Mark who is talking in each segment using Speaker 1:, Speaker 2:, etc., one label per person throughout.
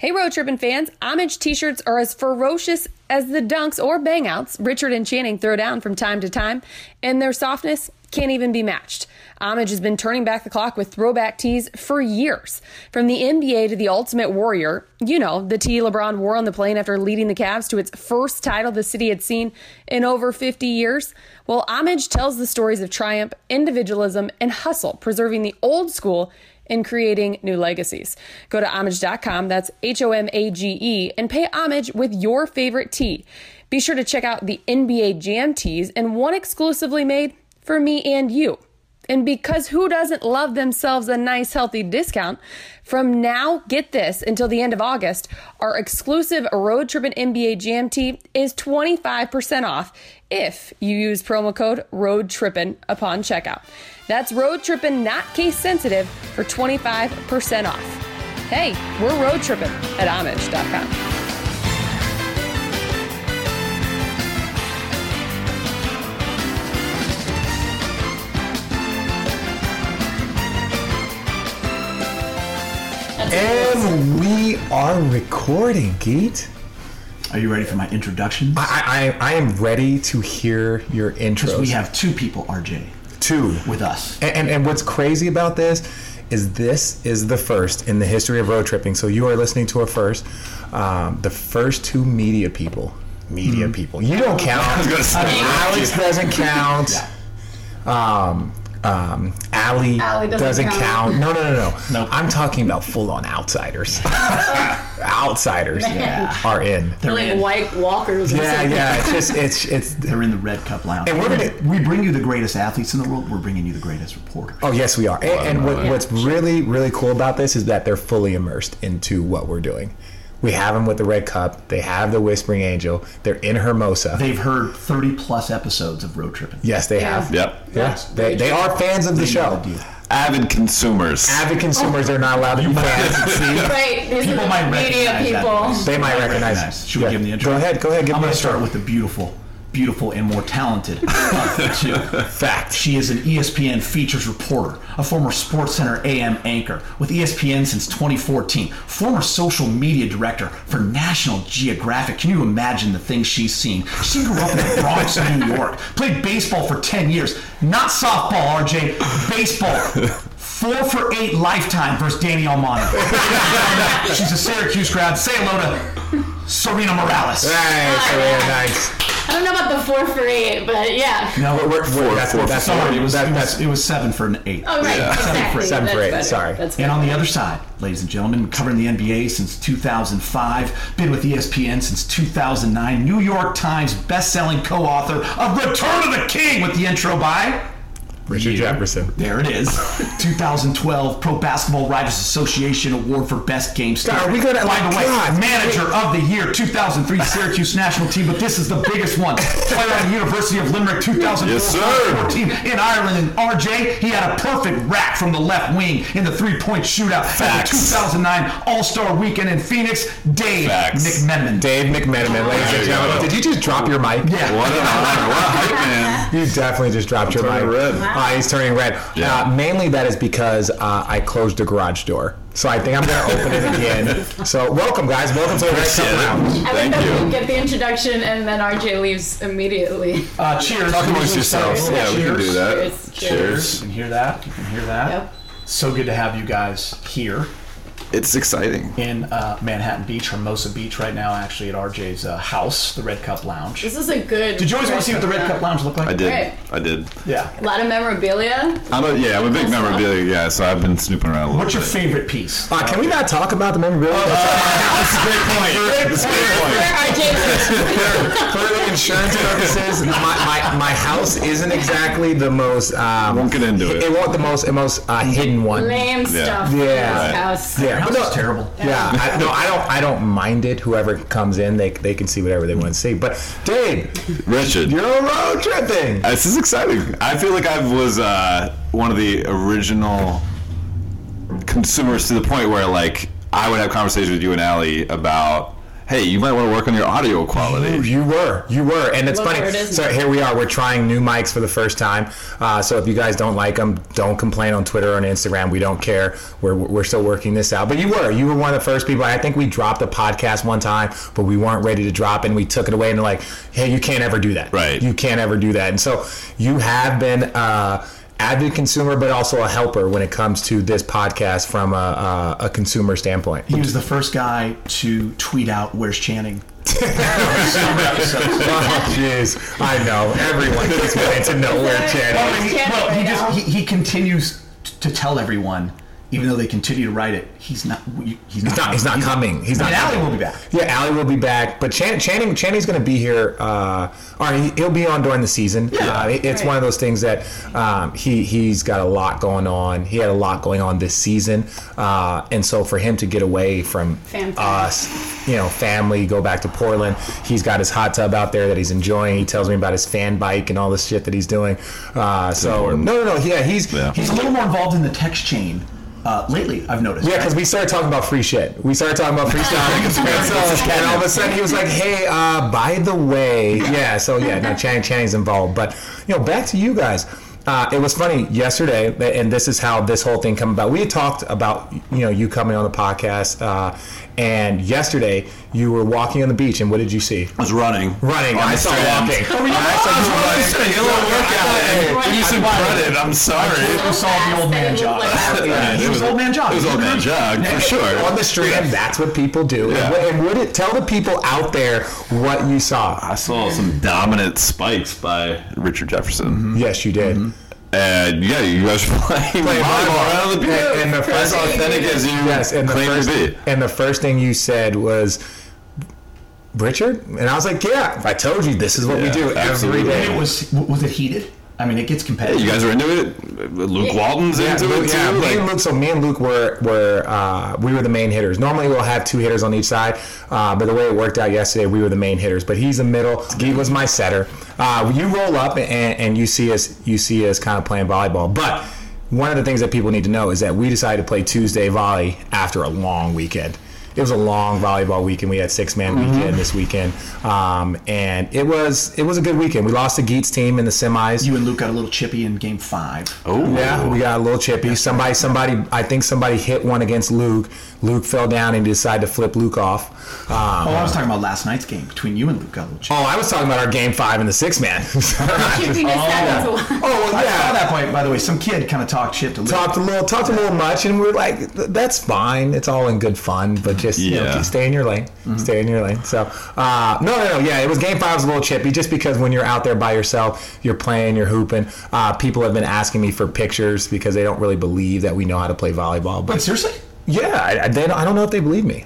Speaker 1: Hey, Road Trippin' fans, homage t shirts are as ferocious as the dunks or bangouts Richard and Channing throw down from time to time, and their softness can't even be matched. Homage has been turning back the clock with throwback tees for years. From the NBA to the Ultimate Warrior, you know, the tee LeBron wore on the plane after leading the Cavs to its first title the city had seen in over 50 years. Well, Homage tells the stories of triumph, individualism, and hustle, preserving the old school in creating new legacies. Go to homage.com, that's H O M A G E, and pay homage with your favorite tea. Be sure to check out the NBA Jam teas and one exclusively made for me and you. And because who doesn't love themselves a nice healthy discount, from now, get this, until the end of August, our exclusive Road Trippin' NBA Jam tee is 25% off if you use promo code Road Trippin' upon checkout. That's Road Trippin', not case sensitive, for 25% off. Hey, we're Road Trippin' at Homage.com.
Speaker 2: And we are recording, Geet.
Speaker 3: Are you ready for my introductions?
Speaker 2: I, I, I am ready to hear your intros.
Speaker 3: we have two people, RJ,
Speaker 2: two
Speaker 3: with us.
Speaker 2: And, and and what's crazy about this is this is the first in the history of Road Trippin'. So you are listening to a first, um, the first two media people. Media people. You don't count. Alex doesn't count. Um, um, Allie,
Speaker 4: Allie doesn't
Speaker 2: doesn't,
Speaker 4: count.
Speaker 2: count. No, no, no, no.
Speaker 3: Nope.
Speaker 2: I'm talking about full on outsiders. outsiders yeah. are in.
Speaker 3: They're
Speaker 4: like
Speaker 3: in.
Speaker 4: white walkers.
Speaker 2: Yeah, yeah. It's just it's it's.
Speaker 3: They're in the Red Cup Lounge.
Speaker 2: And we're gonna-
Speaker 3: we bring you the greatest athletes in the world. We're bringing you the greatest reporters.
Speaker 2: Oh yes, we are. And, and what, what's really really cool about this is that they're fully immersed into what we're doing. We have them with the Red Cup. They have the Whispering Angel. They're in Hermosa.
Speaker 3: They've heard 30 plus episodes of Road Trippin'.
Speaker 2: yes, they
Speaker 4: Yeah.
Speaker 2: have.
Speaker 5: Yep.
Speaker 2: Yes, they, they are fans of the
Speaker 3: They
Speaker 2: show.
Speaker 3: the.
Speaker 5: Avid consumers.
Speaker 2: Avid consumers are not allowed to be fans. and.
Speaker 4: Right, these
Speaker 3: People
Speaker 4: are
Speaker 3: might
Speaker 4: the media
Speaker 3: recognize
Speaker 4: people.
Speaker 3: voice.
Speaker 2: They might
Speaker 3: Might
Speaker 2: recognize.
Speaker 3: recognize. Should we give them the intro?
Speaker 2: Go ahead. Go ahead. Give
Speaker 3: I'm going to start with the beautiful, beautiful, and more talented. Too.
Speaker 2: Fact.
Speaker 3: She is an ESPN features reporter, a former SportsCenter AM anchor with ESPN since 2014, former social media director for National Geographic. Can you imagine the things she's seen? She grew up in the Bronx, New York, played baseball for 10 years, not softball, RJ, baseball. Four for eight lifetime versus Danny Almonte. She's a Syracuse grad. Say hello to Sarina Morales.
Speaker 2: Nice. Sarina, nice.
Speaker 4: I don't know about the four for eight, but yeah.
Speaker 3: No,
Speaker 2: We're, we're, that's,
Speaker 5: four for
Speaker 2: that's,
Speaker 3: Sorry, it was,
Speaker 2: that,
Speaker 3: it,
Speaker 2: that's
Speaker 3: was, it was seven for an eight.
Speaker 4: Oh, right, exactly.
Speaker 2: Seven for eight,
Speaker 4: better.
Speaker 2: sorry.
Speaker 4: That's
Speaker 3: And on the other side, ladies and gentlemen, covering the NBA since 2005, been with ESPN since 2009, New York Times best-selling co-author of Return of the King with the intro by
Speaker 2: Richard
Speaker 3: you.
Speaker 2: Jefferson.
Speaker 3: There it is. 2012 Pro Basketball Writers Association Award for Best Game Story.
Speaker 2: God, are we gonna-
Speaker 3: By the way,
Speaker 2: God.
Speaker 3: Manager of the Year 2003 Syracuse National Team, but this is the biggest one. Player at the University of Limerick 2004
Speaker 5: Yes,
Speaker 3: in Ireland. And RJ, he had a perfect rack from the left wing in the three-point shootout at the
Speaker 5: Facts.
Speaker 3: 2009 All-Star Weekend in Phoenix. Dave
Speaker 5: Facts.
Speaker 3: McMenamin.
Speaker 2: Dave McMenamin, ladies and gentlemen. Did you just drop your mic?
Speaker 3: Yeah.
Speaker 5: What a honor. What a hype, man.
Speaker 2: You definitely just dropped your mic.
Speaker 5: red.
Speaker 2: Uh, he's turning red.
Speaker 5: Yeah.
Speaker 2: Uh, mainly that is because uh, I closed the garage door. So I think I'm going to open it again. So welcome, guys. Welcome to the Red Cup Lounge.
Speaker 4: I
Speaker 5: Thank
Speaker 4: that
Speaker 5: you.
Speaker 4: we get the introduction and then RJ leaves immediately.
Speaker 3: Uh, cheers.
Speaker 5: Talk amongst yourselves. Yeah, we can do that.
Speaker 4: Cheers.
Speaker 3: You
Speaker 5: Cheers.
Speaker 3: can hear that. You can hear that.
Speaker 4: Yep.
Speaker 3: So good to have you guys here.
Speaker 5: It's exciting.
Speaker 3: in uh, Manhattan Beach, Hermosa Beach, right now, actually at RJ's uh, house, the Red Cup Lounge.
Speaker 4: This is a good.
Speaker 3: Did you always want to see what the Red Cup Lounge looked like?
Speaker 5: I did.
Speaker 4: Right.
Speaker 5: I did.
Speaker 3: Yeah.
Speaker 4: A lot of memorabilia.
Speaker 5: I'm a, yeah, I'm a big memorabilia guy, so I've been snooping around a little
Speaker 3: What's your
Speaker 5: bit.
Speaker 3: favorite piece?
Speaker 2: Uh, can we not talk about the memorabilia?
Speaker 5: That's a great point. That's a great point.
Speaker 4: Where RJ
Speaker 2: For the insurance purposes, my, my, my house isn't exactly the most. Um,
Speaker 5: Won't get into it.
Speaker 2: It won't the most the most uh, hidden one.
Speaker 4: lame stuff.
Speaker 2: Yeah.
Speaker 5: Right.
Speaker 4: house.
Speaker 2: Yeah,
Speaker 3: Your house
Speaker 2: no,
Speaker 3: is terrible.
Speaker 2: Yeah, I, no, I don't. I don't mind it. Whoever comes in, they they can see whatever they want to see. But Dave,
Speaker 5: Richard.
Speaker 2: you're road tripping.
Speaker 5: This is exciting. I feel like I was uh, one of the original consumers to the point where, like, I would have conversations with you and Allie about, hey, you might want to work on your audio quality.
Speaker 2: You were, you were, and it's
Speaker 4: Look
Speaker 2: funny.
Speaker 4: where it is
Speaker 2: so here we are. We're trying new mics for the first time. Uh, so if you guys don't like them, don't complain on Twitter or on Instagram. We don't care. We're we're still working this out. But you were, you were one of the first people. I think we dropped a podcast one time, but we weren't ready to drop, it, and we took it away and they're like, hey, you can't ever do that.
Speaker 5: Right.
Speaker 2: You can't ever do that. And so you have been. Uh, Avid consumer, but also a helper when it comes to this podcast from a, a, a consumer standpoint.
Speaker 3: He was the first guy to tweet out, "Where's Channing?"
Speaker 2: Oh, jeez. I know. Everyone keeps wanting to know where Channing is.
Speaker 3: He- well, he just he, he continues to tell everyone, even though they continue to write it, he's not. He's not.
Speaker 2: He's not, he's not coming. He's
Speaker 3: I
Speaker 2: not
Speaker 3: mean, Allie will be back.
Speaker 2: Yeah, Allie will be back. But Chan- Channing Channing's going to be here. Uh, or he, he'll be on during the season. Uh, it- it's
Speaker 4: Right.
Speaker 2: one of those things that um, he he's got a lot going on. He had a lot going on this season, uh, and so for him to get away from
Speaker 4: Fam time.
Speaker 2: us, you know, family, go back to Portland. He's got his hot tub out there that he's enjoying. He tells me about his fan bike and all this shit that he's doing. Uh, so
Speaker 5: important.
Speaker 2: no, no, no. Yeah, he's
Speaker 5: Yeah.
Speaker 3: He's a little more involved in the text chain uh, lately. I've noticed.
Speaker 2: Yeah, because we started talking about free shit. We started talking about free stuff. and, so, and all of a sudden he was like, hey, uh, by the way. Yeah, so yeah, now Channing Channing's involved. But, you know, back to you guys. Uh, it was funny yesterday, and this is how this whole thing came about. We had talked about, you know, you coming on the podcast, uh, and yesterday you were walking on the beach, and what did you see?
Speaker 5: I was running.
Speaker 2: Running.
Speaker 5: on
Speaker 2: I
Speaker 5: the
Speaker 2: saw
Speaker 5: strand.
Speaker 2: walking.
Speaker 5: Oh, yeah.
Speaker 2: I saw you running.
Speaker 5: Say, a little workout. Give me some credit. I'm sorry.
Speaker 3: We saw the old man jog.
Speaker 5: Yeah,
Speaker 3: He was old man jog.
Speaker 5: It was old man jog for sure.
Speaker 2: On the strand, that's what people do.
Speaker 5: Yeah.
Speaker 2: And, would it tell the people out there what you saw?
Speaker 5: I saw some dominant spikes by Richard Jefferson.
Speaker 2: Yes, you did. Mm-hmm.
Speaker 5: And yeah, you guys were playing,
Speaker 2: Playing
Speaker 5: volleyball
Speaker 2: volleyball.
Speaker 5: around the beach.
Speaker 2: And- and the
Speaker 5: as
Speaker 2: first-
Speaker 5: authentic as you
Speaker 2: Yes, and the
Speaker 5: claim
Speaker 2: first
Speaker 5: to be.
Speaker 2: and the first thing you said was Richard, and I was like, "Yeah, I told you this is what we do every
Speaker 5: absolutely.
Speaker 2: day."
Speaker 3: It was was it heated? I mean, it gets
Speaker 5: Hey,
Speaker 3: competitive.
Speaker 5: you guys are into it. Luke Walton's
Speaker 2: Yeah,
Speaker 5: into
Speaker 2: Luke-
Speaker 5: it too.
Speaker 2: yeah, me
Speaker 5: like-
Speaker 2: and Luke. So me and Luke were were uh, we were the main hitters. Normally we'll have two hitters on each side, uh, but the way it worked out yesterday, we were the main hitters. But he's the middle. He was my setter. Uh, you roll up and, and you see us you see us kind of playing volleyball, but. One of the things that people need to know is that we decided to play Tuesday volley after a long weekend. It was a long volleyball weekend. We had six man
Speaker 3: Mm-hmm.
Speaker 2: weekend this weekend, um, and it was it was a good weekend. We lost to Geets team in the semis.
Speaker 3: you and Luke got a little chippy in Game Five.
Speaker 5: oh,
Speaker 2: Yeah, we got a little chippy. Somebody, somebody, I think somebody hit one against Luke. Luke fell down and decided to flip Luke off. Um,
Speaker 3: Oh, I was talking about last night's game between you and Luke. Got a little chippy.
Speaker 2: oh, I was talking about our game five in the six man.
Speaker 4: Chippiness happens a lot.
Speaker 2: oh, well,
Speaker 3: I saw that point, by the way. Some kid kind of talked shit to Luke.
Speaker 2: Talked a little, talked a little much, and we are like, "That's fine. It's all in good fun, but just you know,
Speaker 5: Yeah.
Speaker 2: stay in your lane. Stay in your lane." So, uh, no, no, no, yeah, it was game five was a little chippy, just because when you're out there by yourself, you're playing, you're hooping. Uh, people have been asking me for pictures because they don't really believe that we know how to play volleyball. But
Speaker 3: Wait, seriously?
Speaker 2: yeah, I, I, they don't, I don't know if they believe me.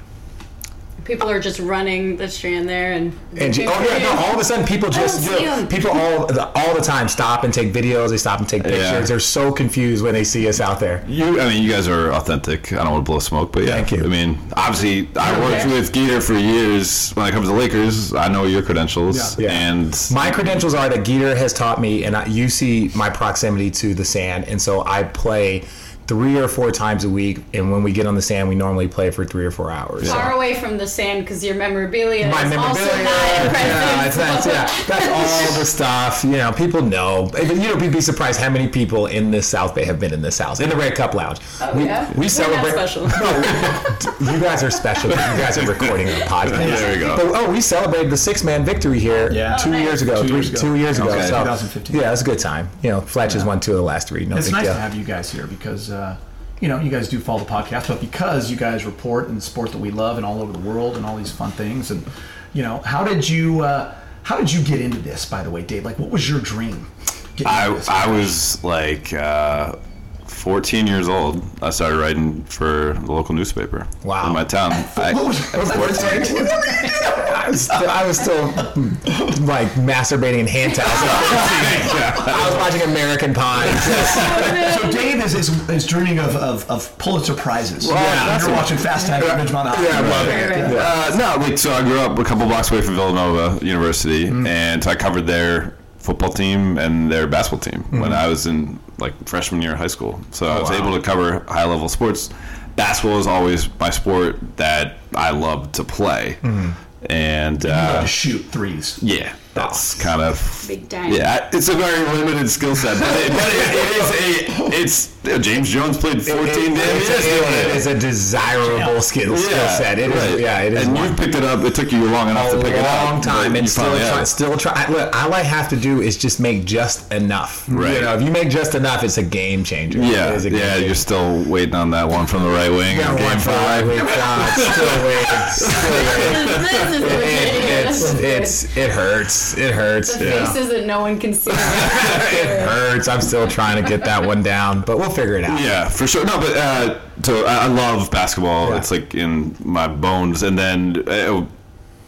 Speaker 4: People are just running the strand there and.
Speaker 2: And ju- oh yeah, no! All of a sudden, people just you know,
Speaker 4: 'em.
Speaker 2: people all all the time stop and take videos. They stop and take pictures.
Speaker 5: Yeah.
Speaker 2: They're so confused when they see us out there.
Speaker 5: You, I mean, you guys are authentic. I don't want to blow smoke, but yeah.
Speaker 2: Thank you.
Speaker 5: I mean, obviously, I worked with Geeter for years. When it comes to Lakers, I know your credentials,
Speaker 2: Yeah.
Speaker 5: and
Speaker 2: My credentials are that Geeter has taught me, and I, you see my proximity to the sand, and so I play three or four times a week. And when we get on the sand, we normally play for three or four hours.
Speaker 4: Far away from the sand because your memorabilia
Speaker 2: my
Speaker 4: is
Speaker 2: memorabilia,
Speaker 4: also not
Speaker 2: yeah,
Speaker 4: impressive.
Speaker 2: that's, yeah, that's all the stuff. You know, people know. You know, you'd be surprised how many people in this South Bay have been in this house, in the Red Cup Lounge.
Speaker 4: Oh,
Speaker 2: we,
Speaker 4: yeah?
Speaker 2: we
Speaker 4: We're not
Speaker 2: celebrate.
Speaker 4: special.
Speaker 2: No, you guys are special. You guys are recording a podcast.
Speaker 5: There we go.
Speaker 2: But, oh, we celebrated the six man victory here
Speaker 3: Yeah.
Speaker 2: two
Speaker 4: Oh, nice.
Speaker 2: years ago.
Speaker 3: Two
Speaker 2: three-
Speaker 3: years ago.
Speaker 2: Two years ago.
Speaker 3: Okay.
Speaker 2: So,
Speaker 3: 2015.
Speaker 2: Yeah, it was a good time. You know, Fletch has won two of the last three. No
Speaker 3: It's
Speaker 2: big
Speaker 3: nice
Speaker 2: deal.
Speaker 3: to have you guys here because uh, you know you guys do follow the podcast, but because you guys report in the sport that we love and all over the world and all these fun things, and you know how did you uh, how did you get into this? By the way, Dave, like what was your dream?
Speaker 5: I. I was like uh, 14 years old. I started writing for the local newspaper
Speaker 2: Wow.
Speaker 5: in my town. I,
Speaker 3: What was-
Speaker 2: I was 14. I was still, I was still like masturbating in hand towels. I was watching American Pie.
Speaker 3: so Dave is, is, is dreaming of, of, of Pulitzer prizes.
Speaker 5: Well,
Speaker 3: yeah,
Speaker 5: that's
Speaker 3: you're
Speaker 5: what-
Speaker 3: watching Fast Times at Ridgemont High.
Speaker 2: Yeah, I'm loving it.
Speaker 4: Right, right.
Speaker 2: Yeah.
Speaker 5: Uh, no, like so I grew up a couple blocks away from Villanova University, mm-hmm. and so I covered their football team and their basketball team mm-hmm. when I was in like freshman year of high school. So I oh, was
Speaker 2: wow.
Speaker 5: able to cover high level sports. Basketball is always my sport that I love to play. Mm-hmm. And
Speaker 3: You love
Speaker 5: uh,
Speaker 3: to shoot threes.
Speaker 5: yeah, that's kind of
Speaker 4: Big time.
Speaker 5: yeah. It's a very limited skill set, but, it, but it, it is a it's you know, James Jones played 14 damn
Speaker 2: it's,
Speaker 5: years doing
Speaker 2: it
Speaker 5: it.
Speaker 2: is a desirable skill, skill set. It is,
Speaker 5: right.
Speaker 2: yeah, it is.
Speaker 5: And
Speaker 2: one.
Speaker 5: you picked it up. It took you long enough
Speaker 2: a
Speaker 5: to pick it up.
Speaker 2: long time and still
Speaker 5: finally
Speaker 2: try,
Speaker 5: have.
Speaker 2: still try. Look, all I have to do is just make just enough.
Speaker 5: Right.
Speaker 2: You know, if you make just enough, it's a game changer.
Speaker 5: Yeah,
Speaker 2: It is a game
Speaker 5: yeah.
Speaker 2: changer.
Speaker 5: You're still waiting on that one from the right wing.
Speaker 2: Got
Speaker 5: in
Speaker 2: one
Speaker 5: game five.
Speaker 2: right wing. God, still waiting. Still waiting. It,
Speaker 4: ridiculous.
Speaker 2: it's it's it hurts. It hurts.
Speaker 4: the
Speaker 2: Yeah.
Speaker 4: faces that no one can see.
Speaker 2: It hurts. I'm still trying to get that one down, but we'll figure it out.
Speaker 5: Yeah, for sure. No, but uh, so I I love basketball.
Speaker 2: Yeah.
Speaker 5: It's like in my bones. And then uh,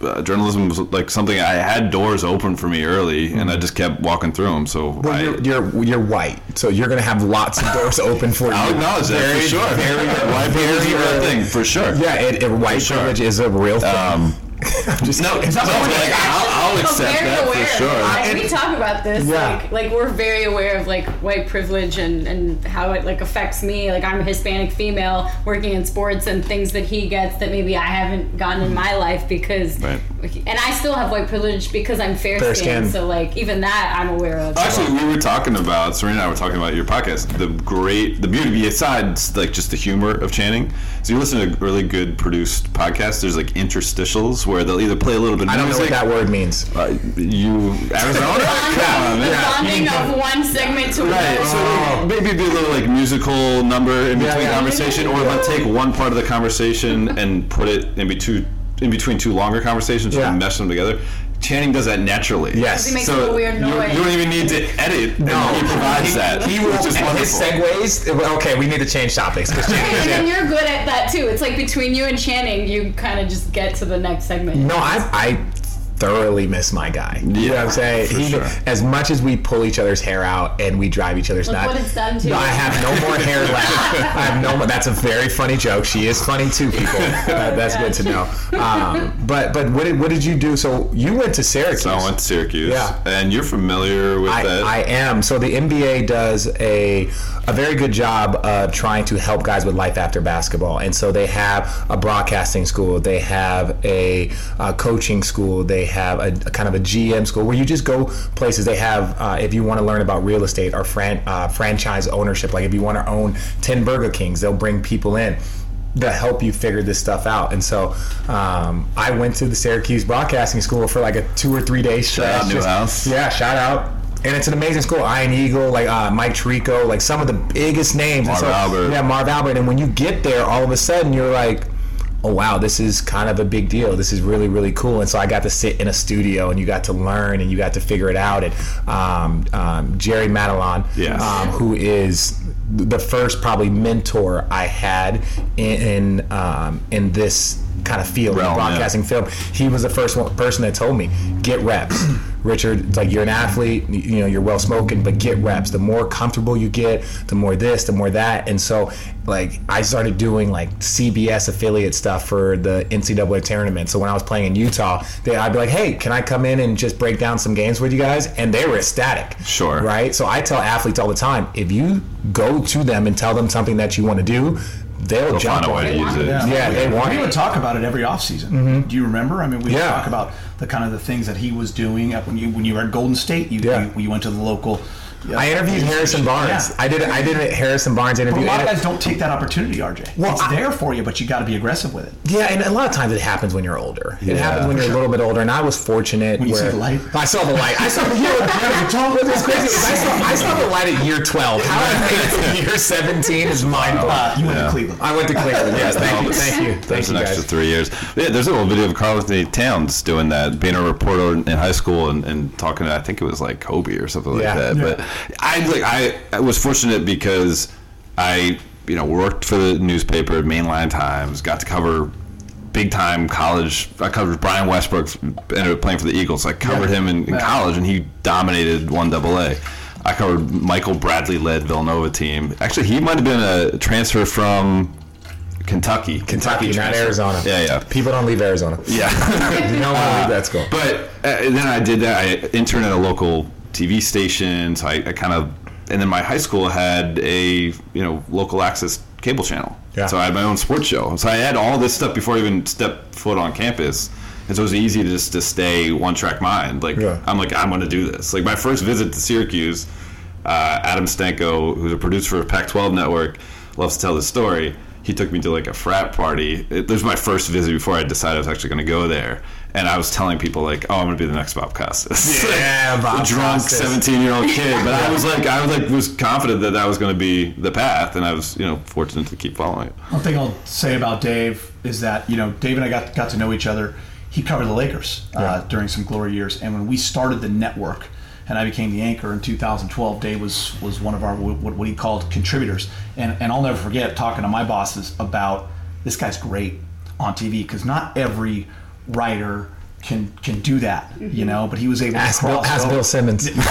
Speaker 5: uh, journalism was like something I had doors open for me early, and I just kept walking through them. So
Speaker 2: Well,
Speaker 5: I,
Speaker 2: you're, you're you're white, so you're gonna have lots of doors open for you.
Speaker 5: I'll acknowledge that
Speaker 2: Very,
Speaker 5: for sure.
Speaker 2: Very,
Speaker 5: White privilege is a real thing for sure.
Speaker 2: Yeah, it, it, white
Speaker 5: sure.
Speaker 2: privilege is a real thing.
Speaker 5: Um,
Speaker 2: I'm just
Speaker 5: no,
Speaker 2: kidding.
Speaker 5: no, like, I'll, I'll accept that
Speaker 4: aware.
Speaker 5: for sure.
Speaker 4: And we talk about this.
Speaker 2: Yeah.
Speaker 4: Like, like we're very aware of like white privilege and and how it like affects me. Like I'm a Hispanic female working in sports and things that he gets that maybe I haven't gotten in my life because.
Speaker 5: Right.
Speaker 4: And I still have white privilege because I'm fair,
Speaker 2: Fair
Speaker 4: skinned.
Speaker 2: skin.
Speaker 4: So like even that I'm aware of.
Speaker 5: Actually, we were talking about Sarina and I were talking about your podcast. The great, the beauty besides like just the humor of Channing. So you listen to a really good produced podcast. There's like interstitials where they'll either play a little bit of
Speaker 2: I don't know what that word means.
Speaker 5: Uh, you Arizona? Come on,
Speaker 4: the
Speaker 5: man.
Speaker 4: bonding of one segment to
Speaker 5: Right,
Speaker 4: another.
Speaker 5: so maybe do a little like musical number in between
Speaker 2: yeah.
Speaker 5: conversation, or like take one part of the conversation and put it in between in between two longer conversations
Speaker 2: Yeah.
Speaker 5: and mesh them together. Channing does that naturally.
Speaker 2: Yes.
Speaker 4: He makes
Speaker 5: So
Speaker 4: a weird
Speaker 5: you,
Speaker 4: noise.
Speaker 5: you don't even need to edit.
Speaker 2: No,
Speaker 5: he provides that.
Speaker 2: He will.
Speaker 5: just is
Speaker 2: and his
Speaker 5: wonderful.
Speaker 2: segues. Okay, we need to change topics. 'cause Channing-
Speaker 4: and then you're good at that too. It's like between you and Channing, you kind of just get to the next segment.
Speaker 2: No, I, I thoroughly miss my guy. You know what I'm saying?
Speaker 5: for
Speaker 2: He-
Speaker 5: sure.
Speaker 2: As much as we pull each other's hair out and we drive each other's
Speaker 4: Look
Speaker 2: nuts.
Speaker 4: what it's done to
Speaker 2: no. I have no more hair left. I have no more. That's a very funny joke. She is funny too, people. That- that's good to know. Um, but but what did what did you do? So you went to Syracuse.
Speaker 5: So I went to Syracuse.
Speaker 2: Yeah.
Speaker 5: And you're familiar with
Speaker 2: I,
Speaker 5: that?
Speaker 2: I am. So the NBA does a a very good job of trying to help guys with life after basketball, and so they have a broadcasting school, they have a, uh coaching school, they have a, a kind of a GM school where you just go places. They have uh, if you want to learn about real estate or fran- uh, franchise ownership, like if you want to own ten Burger Kings, they'll bring people in that help you figure this stuff out. And so um, I went to the Syracuse Broadcasting School for like a two or three day stretch.
Speaker 5: out Newhouse.
Speaker 2: Yeah, shout out. And it's an amazing school. Ian Eagle, like uh, Mike Tirico, like some of the biggest names.
Speaker 5: Marv Albert.
Speaker 2: Yeah, Marv Albert. And when you get there, all of a sudden you're like, oh wow, this is kind of a big deal. This is really really cool. And so I got to sit in a studio, and you got to learn, and you got to figure it out. And um, um, Jerry Madelon,
Speaker 5: Yes.
Speaker 2: um, who is the first probably mentor I had in in, um, in this kind of field,
Speaker 5: Realm,
Speaker 2: in
Speaker 5: yeah.
Speaker 2: broadcasting film. He was the first one, person that told me get reps. Richard, it's like you're an athlete, you know, you're well spoken, but get reps. The more comfortable you get, the more this, the more that. And so, like, I started doing like CBS affiliate stuff for the NCAA tournament. So when I was playing in Utah, they, I'd be like, hey, can I come in and just break down some games with you guys? And they were ecstatic.
Speaker 5: Sure.
Speaker 2: Right? So I tell athletes all the time if you go to them and tell them something that you want to do, they'll,
Speaker 5: They'll
Speaker 2: jump
Speaker 5: find a
Speaker 2: on
Speaker 5: way
Speaker 2: it.
Speaker 5: to use it.
Speaker 2: Yeah, they want
Speaker 3: We
Speaker 2: it.
Speaker 3: would talk about it every offseason. Mm-hmm. Do you remember? I mean, we would
Speaker 2: Yeah.
Speaker 3: talk about the kind of the things that he was doing up when you when you were at Golden State. You
Speaker 2: Yeah.
Speaker 3: you, you went to the local. Uh,
Speaker 2: I interviewed Harrison Barnes.
Speaker 3: Yeah.
Speaker 2: I did. I did a Harrison Barnes interview.
Speaker 3: But a
Speaker 2: interview.
Speaker 3: lot of
Speaker 2: and-
Speaker 3: guys don't take that opportunity, RJ.
Speaker 2: Well,
Speaker 3: it's
Speaker 2: I-
Speaker 3: there for you, but you got to be aggressive with it.
Speaker 2: Yeah, and a lot of times it happens when you're older. It happens when you're a little bit older, and I was fortunate.
Speaker 3: When you see the light?
Speaker 2: I saw the light. I saw the. You know, what's crazy is I saw, I saw the light at year 12. How I made it to year 17 is mind blowing.
Speaker 3: Uh, you went
Speaker 5: Yeah.
Speaker 3: to Cleveland.
Speaker 2: I went to Cleveland. Yes, thank you, thank you, thank
Speaker 5: There's
Speaker 2: you,
Speaker 5: an extra three years. Yeah, there's a little video of Karl-Anthony Towns doing that, being a reporter in high school and, and talking to I think it was like Kobe or something like that.
Speaker 2: Yeah.
Speaker 5: But I like I, I was fortunate because I you know worked for the newspaper, Mainline Times, got to cover big time college. I covered Brian Westbrook, ended up playing for the Eagles. I covered him in, in
Speaker 3: Yeah.
Speaker 5: college, and he dominated one double A. I covered Michael Bradley led Villanova team. Actually, he might have been a transfer from Kentucky.
Speaker 2: Kentucky, not. Arizona.
Speaker 5: Yeah, yeah.
Speaker 2: People don't leave Arizona.
Speaker 5: Yeah.
Speaker 2: Want to leave that school.
Speaker 5: but uh, then I did that. I interned at a local TV stations. I, I kind of, and then my high school had a you know local access cable channel.
Speaker 2: Yeah.
Speaker 5: So I had my own sports show. So I had all this stuff before I even stepped foot on campus. and so it was easy to just to stay one track mind. Like
Speaker 2: Yeah.
Speaker 5: I'm like I'm going to do this. Like my first visit to Syracuse, uh, Adam Stanko, who's a producer for Pac-12 Network, loves to tell this story. He took me to like a frat party. It, was my first visit before I decided I was actually going to go there. And I was telling people like, "Oh, I'm going to be the next Bob Costas."
Speaker 2: Yeah, Bob
Speaker 5: a drunk 17 year old kid. But I was like, I was like, was confident that that was going to be the path, and I was, you know, fortunate to keep following it.
Speaker 3: One thing I'll say about Dave is that you know Dave and I got got to know each other. He covered the Lakers uh, during some glory years, and when we started the network, and I became the anchor in 2012, Dave was was one of our what, what he called contributors, and and I'll never forget talking to my bosses about this guy's great on TV because not every writer can can do that, you know. But he was able
Speaker 2: Ask
Speaker 3: to
Speaker 2: Bill, ask
Speaker 3: over.
Speaker 2: Bill Simmons.
Speaker 3: Honestly,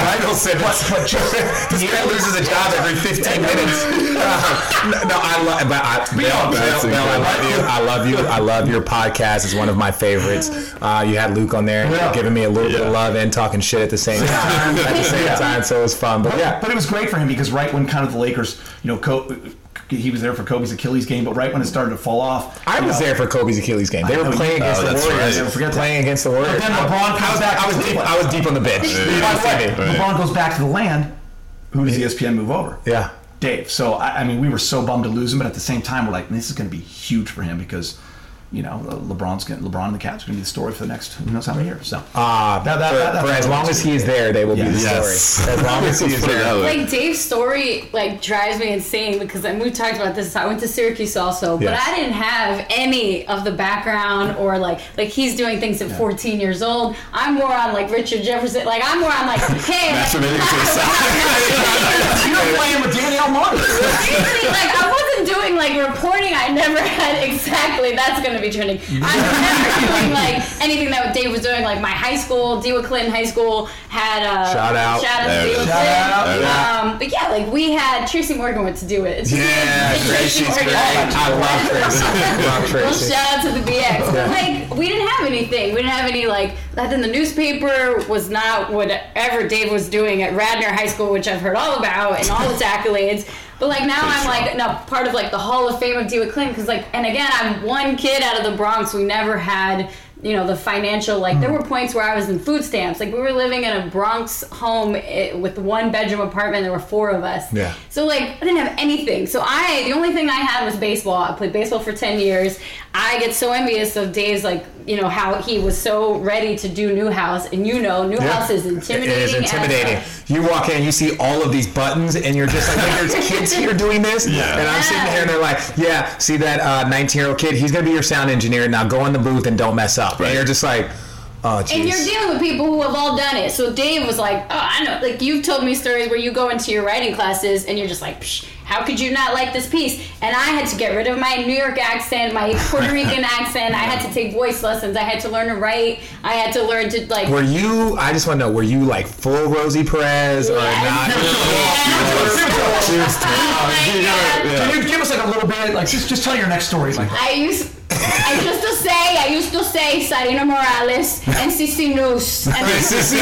Speaker 3: right?
Speaker 2: Bill Simmons.
Speaker 3: But, but just,
Speaker 2: This guy loses a job every 15 minutes. Uh, no, no, I love, but I, Bill, Bill, Bill, I love you. I love you. I love your podcast. It's one of my favorites. Uh, you had Luke on there,
Speaker 3: Yeah.
Speaker 2: giving me a little bit of love and talking shit at the same time. at the same
Speaker 3: Yeah.
Speaker 2: time, so it was fun. But yeah,
Speaker 3: But it was great for him because right when kind of the Lakers, you know, Co- he was there for Kobe's Achilles game, but right when it started to fall off,
Speaker 2: I was
Speaker 3: know,
Speaker 2: there for Kobe's Achilles game. They
Speaker 3: I
Speaker 2: were
Speaker 3: know
Speaker 2: playing
Speaker 3: you-
Speaker 2: against
Speaker 5: Oh,
Speaker 2: the
Speaker 5: that's
Speaker 2: Warriors.
Speaker 5: right.
Speaker 3: Never forget that.
Speaker 2: Playing against the Warriors.
Speaker 3: But then LeBron comes
Speaker 2: I was,
Speaker 3: back
Speaker 2: I was deep.
Speaker 3: Cleveland.
Speaker 2: I was deep on the bench.
Speaker 3: By the way,
Speaker 2: Yeah.
Speaker 3: LeBron goes back to the land. Who does ESPN move over?
Speaker 2: Yeah.
Speaker 3: Dave. So I, I mean, we were so bummed to lose him, but at the same time, we're like, this is going to be huge for him because. You know, LeBron's gonna, LeBron and the Cavs are going to be the story for the next who knows how many years. So,
Speaker 2: Uh,
Speaker 3: That- that-
Speaker 2: for,
Speaker 3: that-
Speaker 2: for as long as
Speaker 3: is.
Speaker 2: he is there, they will be the
Speaker 5: Yes.
Speaker 2: story. As long as he is
Speaker 5: Put it that
Speaker 2: there.
Speaker 4: like Dave's story like drives me insane because and we talked about this. I went to Syracuse also, but I didn't have any of the background or like like he's doing things at 14 years old. I'm more on like Richard Jefferson. Like I'm more on like hey.
Speaker 5: Masturbating to the side.
Speaker 3: you were playing with Danny Almonte.
Speaker 4: Seriously, like I wasn't doing like reporting. I never had exactly. That's gonna be trending. I was never doing like anything that Dave was doing. Like my high school, DeWitt Clinton High School had a
Speaker 2: Shout out.
Speaker 4: Shout out to Dewa
Speaker 5: is.
Speaker 3: Shout out.
Speaker 4: Um, but yeah, like we had Tracy Morgan went to do it. It's
Speaker 2: Yeah,
Speaker 4: it's
Speaker 2: Tracy's
Speaker 4: Morgan.
Speaker 2: great. I love Tracy. I love
Speaker 4: Well, shout out to the BX. But like, we didn't have anything. We didn't have any like that. In the newspaper was not whatever Dave was doing at Radnor High School, which I've heard all about and all its accolades. But like now I'm like no part of like the Hall of Fame of Dewitt Clinton because like and again I'm one kid out of the Bronx. We never had you know the financial like there were points where I was in food stamps. Like we were living in a Bronx home eh, with one bedroom apartment. There were four of us.
Speaker 2: Yeah.
Speaker 4: So like I didn't have anything. So I the only thing I had was baseball. I played baseball for ten years. I get so envious of Dave's like you know how he was so ready to do Newhouse, and you know Newhouse is intimidating.
Speaker 2: It is intimidating.
Speaker 4: fuck.
Speaker 2: You walk in, you see all of these buttons, and you're just like, "Wait, there's kids here doing this."
Speaker 5: Yeah.
Speaker 2: And I'm sitting here, and they're like, "Yeah, see that 19 year old kid? He's gonna be your sound engineer. Now go in the booth and don't mess up."
Speaker 5: Right.
Speaker 2: And you're just like, "Oh,
Speaker 4: And you're dealing with people who have all done it. So Dave was like, "Oh, I know." Like you've told me stories where you go into your writing classes and you're just like, Psh, "How could you not like this piece?" And I had to get rid of my New York accent, my Puerto Rican accent. I had to take voice lessons. I had to learn to write. I had to learn to like.
Speaker 2: Were you? I just want to know. Were you like full Rosie Perez or
Speaker 4: Yes.
Speaker 2: not? She was
Speaker 4: Oh my God.
Speaker 3: Can you give us like a little bit, like just just tell your next story, like
Speaker 4: I used I used to say I used to say Sarina Morales and Cici Noose. And Noose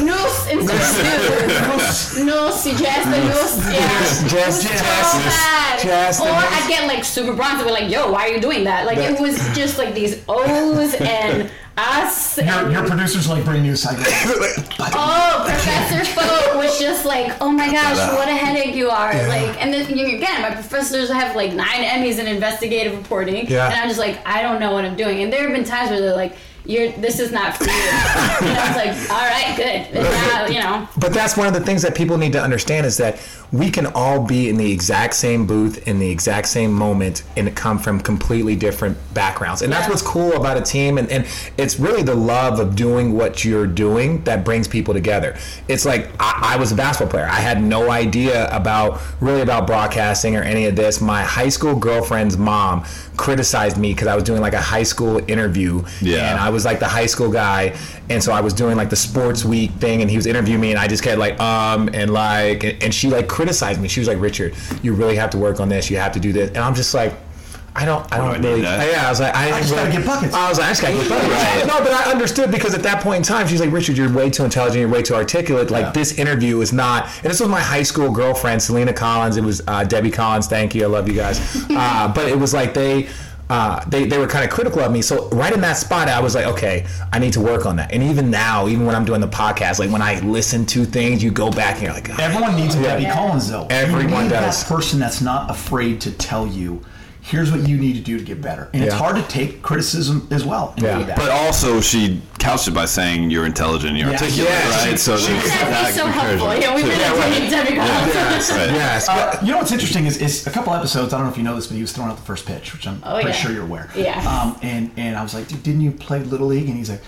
Speaker 4: Noose instead of Noose. Noose, just the Noose. Yeah.
Speaker 2: Just-
Speaker 4: It was
Speaker 2: just-
Speaker 4: so
Speaker 2: just
Speaker 4: or I'd get like super bronze and be like, yo, why are you doing that? Like it was just like these O's and us
Speaker 3: your,
Speaker 4: and
Speaker 3: your producers like bring news cycle.
Speaker 4: Oh, Professor Folk was just like, oh my gosh, what a headache you are. Like, and then again, my professors have like nine Emmys in investigative reporting,
Speaker 2: Yeah.
Speaker 4: and I'm just like, I don't know what I'm doing. And there have been times where they're like, you're, this is not for you. and I was like, all right, good. Now, you know.
Speaker 2: But that's one of the things that people need to understand is that we can all be in the exact same booth in the exact same moment and come from completely different backgrounds. And that's what's cool about a team. And, and it's really the love of doing what you're doing that brings people together. It's like I, I was a basketball player. I had no idea about really about broadcasting or any of this. My high school girlfriend's mom criticized me because I was doing like a high school interview.
Speaker 5: Yeah.
Speaker 2: And I was like the high school guy, and so I was doing like the sports week thing, and he was interviewing me, and I just kept like um and like, and, and she like criticized me. She was like, Richard, you really have to work on this. You have to do this, and I'm just like. I don't. I
Speaker 5: do
Speaker 2: don't
Speaker 5: I
Speaker 2: really.
Speaker 5: that?
Speaker 2: Yeah, I was like, I,
Speaker 3: just gotta get buckets.
Speaker 2: I was like, I just gotta get buckets. No, but I understood because at that point in time, she's like, Richard, you're way too intelligent. You're way too articulate. Like
Speaker 3: Yeah.
Speaker 2: this interview is not. And this was my high school girlfriend, Selena Collins. It was uh, Debbie Collins. Thank you. I love you guys. uh, but it was like they. uh, they they were kind of critical of me. So right in that spot, I was like, okay, I need to work on that. And even now, even when I'm doing the podcast, like when I listen to things, you go back and you're like, "God,
Speaker 3: Everyone needs a Debbie Collins, though.
Speaker 2: Everyone
Speaker 3: you need
Speaker 2: does.
Speaker 3: That person that's not afraid to tell you, here's what you need to do to get better. And it's hard to take criticism as well. and
Speaker 2: Yeah.
Speaker 3: feedback.
Speaker 5: But also, she couched it by saying you're intelligent, you're
Speaker 3: Yeah.
Speaker 5: articulate,
Speaker 2: Yeah,
Speaker 5: right?
Speaker 2: she-
Speaker 5: so
Speaker 2: she-
Speaker 5: there's
Speaker 4: That'd
Speaker 5: that
Speaker 4: be so helpful. Yeah, we
Speaker 5: too.
Speaker 4: really
Speaker 2: right.
Speaker 4: need Debbie Collins.
Speaker 2: yes,
Speaker 5: Right.
Speaker 2: yes.
Speaker 3: Uh, you know what's interesting is, is a couple episodes. I don't know if you know this, but he was throwing out the first pitch, which I'm
Speaker 4: Oh,
Speaker 3: pretty
Speaker 4: yeah.
Speaker 3: sure you're aware.
Speaker 4: Yeah.
Speaker 3: Um, and and I was like, dude, didn't you play little league? And he's like,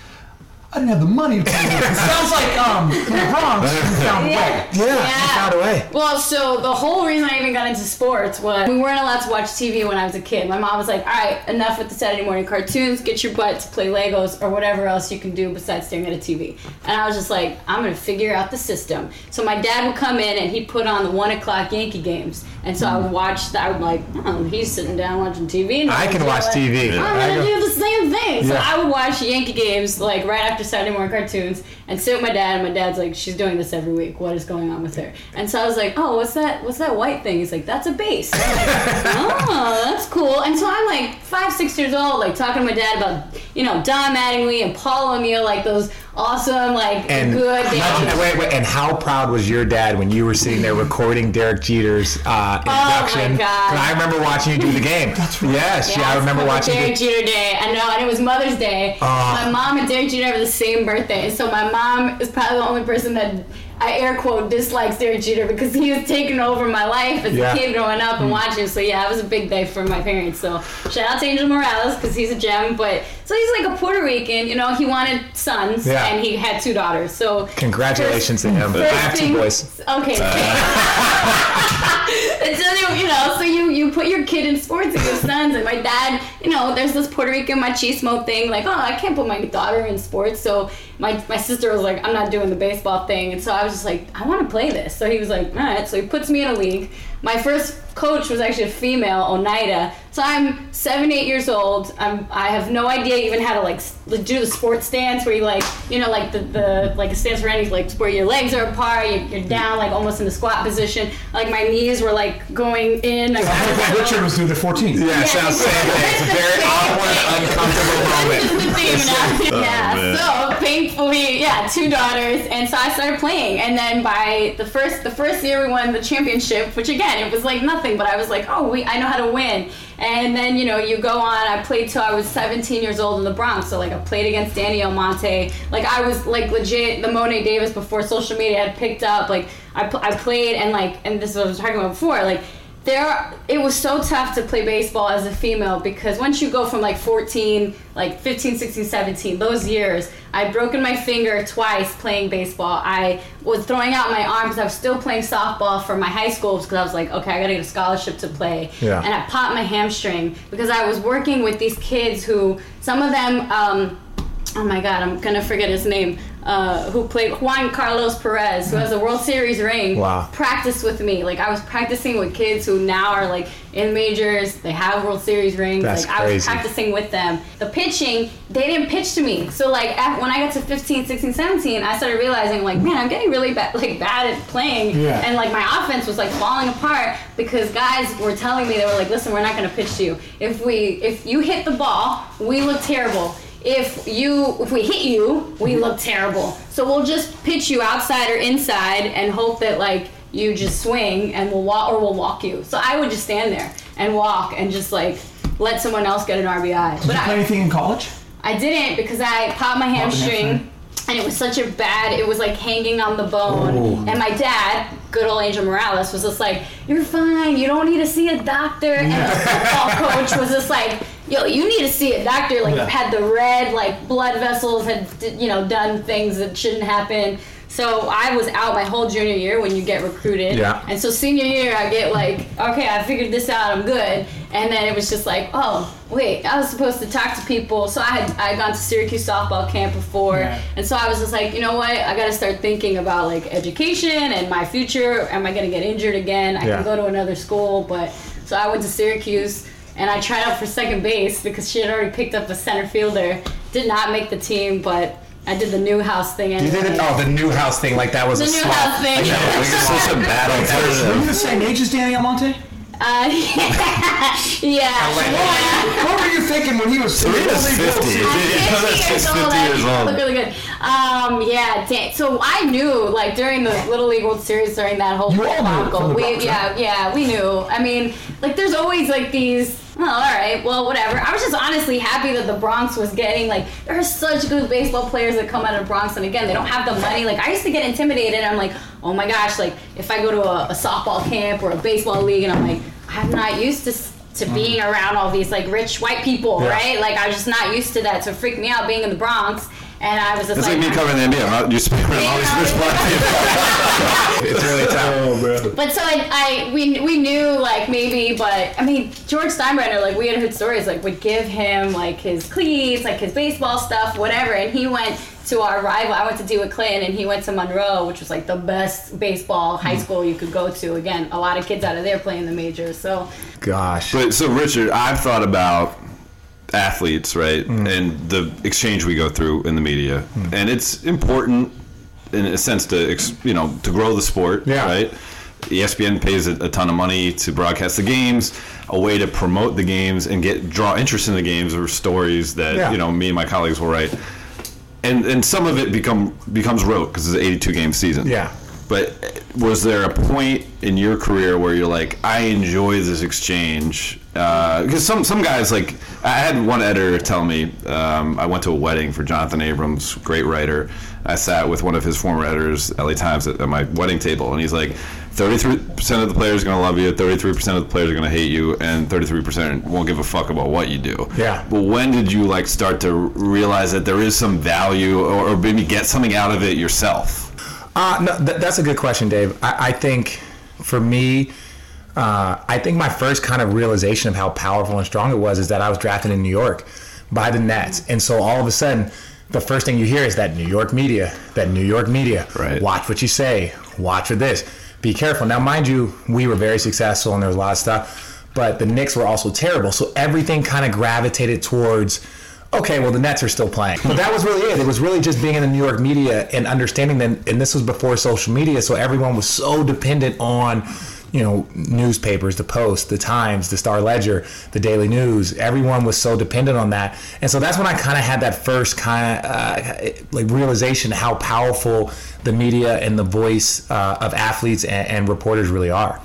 Speaker 3: I didn't have the money to play. Little League. It sounds like um, in the Bronx, you found a way.
Speaker 4: Yeah.
Speaker 2: yeah, you found a way.
Speaker 4: Well, so the whole reason I even got into sports was we weren't allowed to watch TV when I was a kid. My mom was like, all right, enough with the Saturday morning cartoons. Get your butt to play Legos or whatever else you can do besides staring at a TV. And I was just like, I'm going to figure out the system. So my dad would come in and he'd put on the one o'clock Yankee games. And so I would watch that. I would like, oh, he's sitting down watching TV. And
Speaker 2: I can watch
Speaker 4: like,
Speaker 2: TV.
Speaker 4: I'm gonna
Speaker 2: go-
Speaker 4: do the same thing. So
Speaker 2: Yeah.
Speaker 4: I would watch Yankee games like right after Saturday morning cartoons and sit with my dad. And my dad's like, "She's doing this every week. What is going on with her?" And so I was like, "Oh, what's that? What's that white thing?" He's like, "That's a base." I'm like, oh, that's cool. And so I'm like five, six years old, like talking to my dad about you know Don Mattingly and Paul O'Neill, like those awesome, like
Speaker 2: And
Speaker 4: good.
Speaker 2: and wait, wait, and how proud was your dad when you were sitting there recording Derek Jeter's uh, induction?
Speaker 4: Oh God.
Speaker 2: 'Cause I remember watching you do the game. That's right. Yes, yeah, I remember
Speaker 4: called
Speaker 2: watching
Speaker 4: Derek
Speaker 2: you.
Speaker 4: Jeter Day. I know, and it was Mother's Day.
Speaker 2: Ah.
Speaker 4: my mom and Derek Jeter have the same birthday, so my mom is probably the only person that I air quote dislikes Derek Jeter because he was taking over my life as
Speaker 2: Yeah.
Speaker 4: A kid growing up and watching. So yeah, it was a big day for my parents. So shout out to Angel Morales because he's a gem. But so he's like a Puerto Rican. You know, he wanted sons
Speaker 2: Yeah.
Speaker 4: and he had two daughters. So
Speaker 2: Congratulations to him. I have two boys.
Speaker 4: Okay. Uh. you, you know, so you you put your kid in sports and your sons and my dad, you know, there's this Puerto Rican machismo thing, like, oh, I can't put my daughter in sports. So my my sister was like, I'm not doing the baseball thing, and so I was just like, I want to play this. So he was like, all right. So he puts me in a league. My first coach was actually a female, Oneida. So I'm seven, eight years old. I'm I have no idea even how to like do the sports stance where you like you know like the, the like a stance where any like where your legs are apart, you're, you're down like almost in the squat position. Like my knees were like going in. Like, I was like,
Speaker 3: Richard was doing the 14.
Speaker 2: Yeah,
Speaker 4: Yeah,
Speaker 2: sounds same thing. It's a very awkward, uncomfortable moment.
Speaker 4: the yeah.
Speaker 5: Oh, man.
Speaker 4: So thankfully, yeah, two daughters, and so I started playing. And then by the first the first year we won the championship, which again it was like nothing, but I was like, oh, we I know how to win. And then you know you go on. I played till I was 17 years old in the Bronx. So like I played against Danny Almonte. Like I was like legit the Mo'ne Davis before social media had picked up. Like I I played and like and this is what I was talking about before. Like there it was so tough to play baseball as a female because once you go from like 14 like 15 16 17 those years i'd broken my finger twice playing baseball. I was throwing out my arms. I was still playing softball for my high school because i was like okay i gotta get a scholarship to play.
Speaker 2: Yeah.
Speaker 4: and i popped my hamstring because i was working with these kids who some of them um, oh my god i'm gonna forget his name uh, who played Juan Carlos Perez, who has a World Series ring,
Speaker 2: Wow.
Speaker 4: practiced with me. Like I was practicing with kids who now are like in majors. They have World Series rings.
Speaker 2: That's
Speaker 4: like I was practicing with them. The pitching, they didn't pitch to me. So like af- when I got to 15, 16, 17, I started realizing like, man, I'm getting really bad, like bad at playing.
Speaker 3: Yeah.
Speaker 4: And like my offense was like falling apart because guys were telling me they were like, listen, we're not going to pitch to you. If we, if you hit the ball, we look terrible. If you, if we hit you, we mm-hmm. look terrible. So we'll just pitch you outside or inside and hope that like you just swing and we'll walk or we'll walk you. So I would just stand there and walk and just like let someone else get an RBI.
Speaker 3: Did
Speaker 4: But
Speaker 3: you play
Speaker 4: I,
Speaker 3: anything in college?
Speaker 4: I didn't because I popped my hamstring.
Speaker 3: hamstring.
Speaker 4: And it was such a bad, it was like hanging on the bone. And my dad, good old Angel Morales, was just like, You're fine, you don't need to see a doctor. And the football coach was just like, Yo, you need to see a doctor. Like,
Speaker 3: Yeah.
Speaker 4: had the red, like, blood vessels, had, you know, done things that shouldn't happen. So I was out my whole junior year when you get recruited.
Speaker 2: Yeah.
Speaker 4: And so senior year, I get like, okay, I figured this out, I'm good. And then it was just like, oh, wait, I was supposed to talk to people. So I had I had gone to Syracuse softball camp before,
Speaker 3: Yeah.
Speaker 4: and so I was just like, you know what, I got to start thinking about like education and my future. Am I gonna get injured again? I
Speaker 2: Yeah.
Speaker 4: can go to another school, but so I went to Syracuse. And I tried out for second base because she had already picked up a center fielder. Did not make the team, but I did the Newhouse thing
Speaker 2: You did it? Oh, the Newhouse thing, like that was
Speaker 4: the
Speaker 2: a
Speaker 4: new
Speaker 2: swap.
Speaker 4: house thing.
Speaker 5: Like, it's such a bad
Speaker 3: Were you
Speaker 5: alternative.
Speaker 3: the same age as Danny Almonte?
Speaker 4: Uh, yeah. yeah.
Speaker 3: What were you thinking when he was
Speaker 5: Sarina's 50.
Speaker 3: Series.
Speaker 5: Yeah,
Speaker 4: 50
Speaker 5: just
Speaker 4: years
Speaker 5: 50
Speaker 4: old.
Speaker 5: years old.
Speaker 4: look really good. Um, yeah, dang. so I knew like during the Little League World Series during that whole
Speaker 3: You all
Speaker 4: debacle, we yeah yeah we knew. I mean, like there's always like these. Oh, all right. Well, whatever. I was just honestly happy that the Bronx was getting like there are such good baseball players that come out of the Bronx, and again, they don't have the money. Like I used to get intimidated. I'm like, oh my gosh, like if I go to a, a softball camp or a baseball league, and I'm like, I'm not used to. To mm-hmm. being around all these like rich white people,
Speaker 2: Yeah.
Speaker 4: right? Like I was just not used to that, so it freaked me out being in the Bronx. And I was just
Speaker 5: It's like
Speaker 4: like,
Speaker 5: me covering the NBA. I'm not used to being around all these rich black people.
Speaker 2: It's really tough.
Speaker 3: Oh, bro.
Speaker 4: But so I, I we, we knew like maybe, but I mean George Steinbrenner like we had heard stories like would give him like his cleats, like his baseball stuff, whatever, and he went to our rival. I went to DeWitt Clinton, and he went to Monroe, which was like the best baseball high hmm. school you could go to. Again, a lot of kids out of there playing the majors. So
Speaker 2: Gosh.
Speaker 5: But so, Richard, I've thought about athletes, right,
Speaker 2: Mm.
Speaker 5: and the exchange we go through in the media, and it's important in a sense to ex- you know to grow the sport,
Speaker 2: Yeah.
Speaker 5: right. ESPN pays a, a ton of money to broadcast the games. A way to promote the games and get draw interest in the games or stories that
Speaker 2: Yeah.
Speaker 5: you know me and my colleagues will write, and and some of it become becomes rote because it's an 82 game season.
Speaker 2: Yeah.
Speaker 5: But was there a point in your career where you're like, I enjoy this exchange? Because some some guys like I had one editor tell me um, I went to a wedding for Jonathan Abrams, great writer. I sat with one of his former editors, LA Times, at, at my wedding table, and he's like, 33% of the players are going to love you, 33% of the players are going to hate you, and 33% won't give a fuck about what you do.
Speaker 2: Yeah.
Speaker 5: But when did you like start to realize that there is some value, or, or maybe get something out of it yourself?
Speaker 2: Uh, no, th- that's a good question, Dave. I, I think for me, uh, I think my first kind of realization of how powerful and strong it was is that I was drafted in New York by the Nets, and so all of a sudden, the first thing you hear is that New York media, that New York media.
Speaker 5: Right.
Speaker 2: Watch what you say. Watch for this. Be careful. Now, mind you, we were very successful, and there was a lot of stuff, but the Knicks were also terrible. So everything kind of gravitated towards okay, well, the Nets are still playing. But that was really it. It was really just being in the New York media and understanding that, and this was before social media, so everyone was so dependent on, you know, newspapers, the Post, the Times, the Star Ledger, the Daily News. Everyone was so dependent on that. And so that's when I kind of had that first kind of uh, like realization how powerful the media and the voice uh, of athletes and, and reporters really are.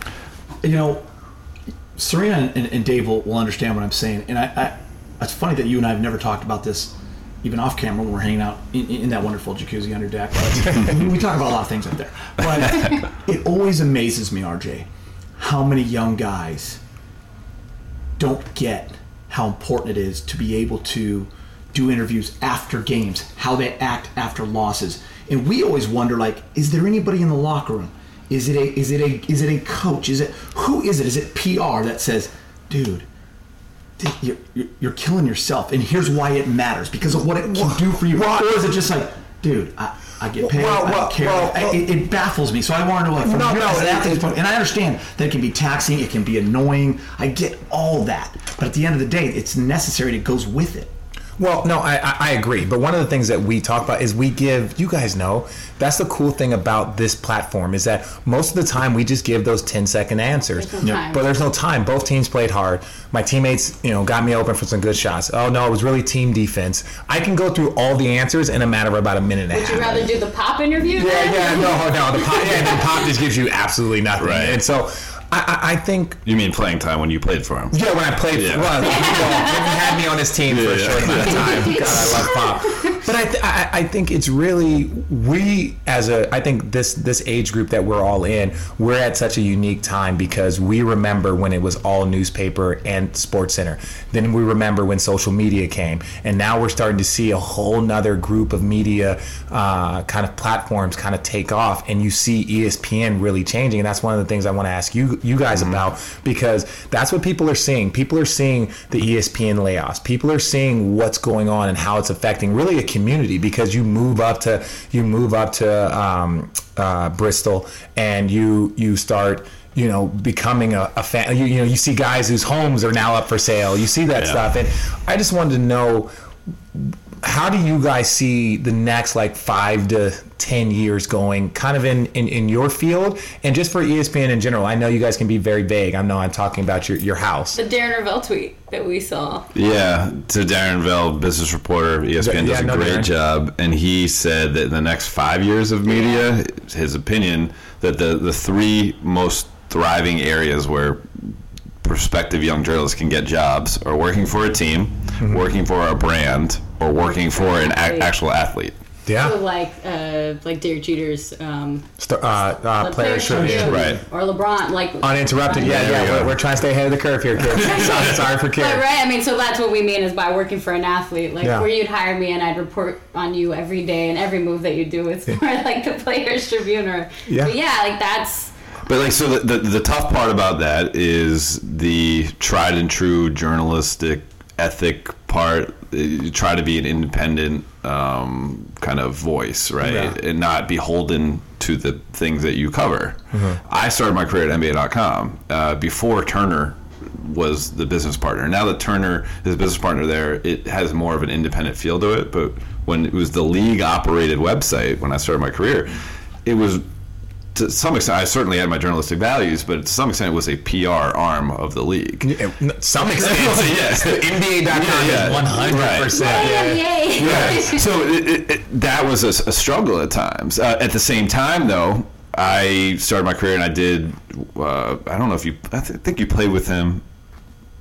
Speaker 3: you know, Sarina and, and Dave will, will understand what I'm saying. And I, I, it's funny that you and I have never talked about this, even off camera when we're hanging out in, in that wonderful jacuzzi under deck. we talk about a lot of things up there. But it always amazes me, RJ, how many young guys don't get how important it is to be able to do interviews after games, how they act after losses. And we always wonder like is there anybody in the locker room? Is it a is it a is it a coach? Is it who is it? Is it PR that says, "Dude, dude, you're, you're, you're killing yourself and here's why it matters because of what it can do for you."
Speaker 2: Well-
Speaker 3: or is it just like, "Dude, I I get paid.
Speaker 2: Well,
Speaker 3: I don't care."
Speaker 2: well,
Speaker 3: I- it, it baffles me. So I want to know, like, from
Speaker 2: No,
Speaker 3: your
Speaker 2: no, it-
Speaker 3: point, and I understand that it can be taxing, it can be annoying. I get all that, but at the end of the day, it's necessary. and It goes with it.
Speaker 2: Well, no, I, I I agree. But one of the things that we talk about is we give, you guys know, that's the cool thing about this platform is that most of the time we just give those 10 second answers.
Speaker 4: There's no time.
Speaker 2: But there's no time. Both teams played hard. My teammates, you know, got me open for some good shots. Oh, no, it was really team defense. I can go through all the answers in a matter of about a minute and a half.
Speaker 4: would you rather do the pop interview?
Speaker 2: Yeah, yeah, no, no. The pop, yeah, and then pop just gives you absolutely nothing.
Speaker 5: Right.
Speaker 2: And so I, I, I think
Speaker 5: You mean playing time when you played for him?
Speaker 2: yeah, when I played,
Speaker 5: Yeah.
Speaker 2: well, well, he had me on his team for a short
Speaker 5: yeah.
Speaker 2: amount of time. God, I love Pop. But I, th- I, I think it's really we as a I think this this age group that we're all in, we're at such a unique time because we remember when it was all newspaper and Sports Center. Then we remember when social media came, and now we're starting to see a whole nother group of media uh, kind of platforms kind of take off, and you see ESPN really changing. And that's one of the things I want to ask you you guys about because that's what people are seeing. People are seeing the ESPN layoffs. People are seeing what's going on and how it's affecting really a community because you move up to you move up to um, uh, Bristol and you you start you know becoming a, a fan. You, you know you see guys whose homes are now up for sale. You see that
Speaker 5: Yeah.
Speaker 2: stuff, and I just wanted to know how do you guys see the next like five to ten years going kind of in, in, in your field and just for espn in general i know you guys can be very vague i know i'm talking about your, your house
Speaker 4: The Darren Rovell tweet that we saw.
Speaker 5: Yeah, to Darren Vell, business reporter, ESPN
Speaker 2: Yeah,
Speaker 5: does a
Speaker 2: no,
Speaker 5: great
Speaker 2: Darren.
Speaker 5: job, and he said that in the next five years of media, his opinion that the the three most thriving areas where prospective young journalists can get jobs are working for a team,
Speaker 2: Mm-hmm.
Speaker 5: working for a brand, or working for an a- actual athlete.
Speaker 4: So
Speaker 2: yeah
Speaker 4: like uh like Derek Jeter's um
Speaker 2: St- uh, uh,
Speaker 4: the
Speaker 2: players
Speaker 4: Players
Speaker 2: tribune
Speaker 5: Right.
Speaker 4: or LeBron like
Speaker 2: uninterrupted yeah
Speaker 5: There
Speaker 2: yeah
Speaker 5: we go.
Speaker 2: we're, we're trying to stay ahead of the curve here kids sorry, sorry for
Speaker 4: But
Speaker 2: kids
Speaker 4: right, I mean, so that's what we mean is by working for an athlete, like
Speaker 2: Yeah.
Speaker 4: where you'd hire me and I'd report on you every day and every move that you do. It's more like the Players Tribune or
Speaker 2: Yeah.
Speaker 4: But yeah, like that's
Speaker 5: But like, so the, the the tough part about that is the tried and true journalistic ethic part. You try to be an independent um, kind of voice, right,
Speaker 2: Yeah.
Speaker 5: and not beholden to the things that you cover. I started my career at NBA.com uh, before Turner was the business partner. Now that Turner is a business partner there, it has more of an independent feel to it. But when it was the league operated website, when I started my career, it was to some extent, I certainly had my journalistic values, but to some extent, it was a PR arm of the league.
Speaker 2: Yeah, some extent
Speaker 5: yes.
Speaker 2: NBA.com
Speaker 5: Yeah, yeah.
Speaker 2: is 100% yeah.
Speaker 4: yay.
Speaker 5: Yeah. so it, it, it, that was a, a struggle at times. Uh, at the same time, though, I started my career and I did. Uh, I don't know if you. I th- think you played with him.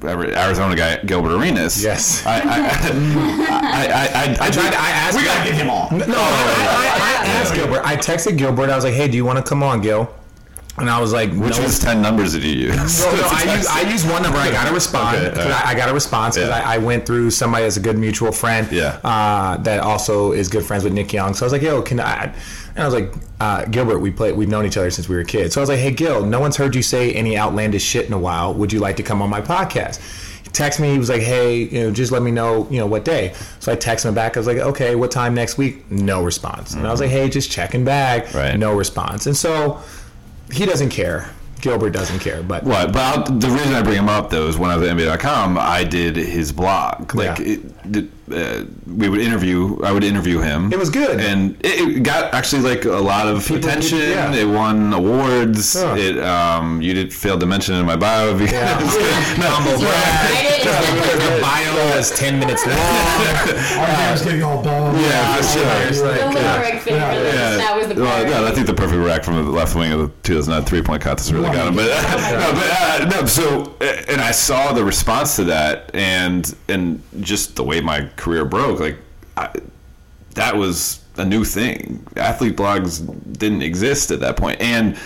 Speaker 5: Arizona guy Gilbert Arenas.
Speaker 2: Yes.
Speaker 5: I I, I, I, I, I,
Speaker 2: I tried. I asked.
Speaker 3: We gotta get him on.
Speaker 2: No, I, asked Gilbert. I texted Gilbert. I was like, "Hey, do you want to come on, Gil?" And I was like,
Speaker 5: Which was ten numbers did you use?
Speaker 2: No, no, I use I use one number. I got a response. I, got a response because. I, I went through somebody that's a good mutual friend.
Speaker 5: Yeah.
Speaker 2: Uh, that also is good friends with Nick Young. So I was like, "Yo, can I?" And I was like, uh, "Gilbert, we play. We've known each other since we were kids." So I was like, "Hey, Gil, no one's heard you say any outlandish shit in a while. Would you like to come on my podcast?" He texted me. He was like, "Hey, you know, just let me know, you know, what day." So I texted him back. I was like, "Okay, what time next week?" No response. And I was like, "Hey, just checking back."
Speaker 5: Right.
Speaker 2: No response. And so he doesn't care. Gilbert doesn't care, but
Speaker 5: What? But I'll, the reason I bring him up though is when I was at NBA.com, I did his blog. Like
Speaker 2: Yeah.
Speaker 5: it, uh, we would interview. I would interview him.
Speaker 2: It was good.
Speaker 5: and it, it got actually like a lot of
Speaker 2: People-
Speaker 5: attention.
Speaker 2: yeah.
Speaker 5: It won awards.
Speaker 2: Huh.
Speaker 5: It um, you did fail to mention it in my bio. because-
Speaker 2: humble brag. The bio was ten minutes long.
Speaker 3: Our hair's getting all bald.
Speaker 5: Yeah, for sure.
Speaker 2: It's like,
Speaker 4: The
Speaker 2: uh,
Speaker 4: lyric thing really, that was the
Speaker 5: well,
Speaker 4: part.
Speaker 5: yeah, I think the perfect rack from the left wing of the 2009 three point contest really got him. But, no, but uh, no, so uh, and I saw the response to that, and and just the way my career broke, like I, that was a new thing. Athlete blogs didn't exist at that point, and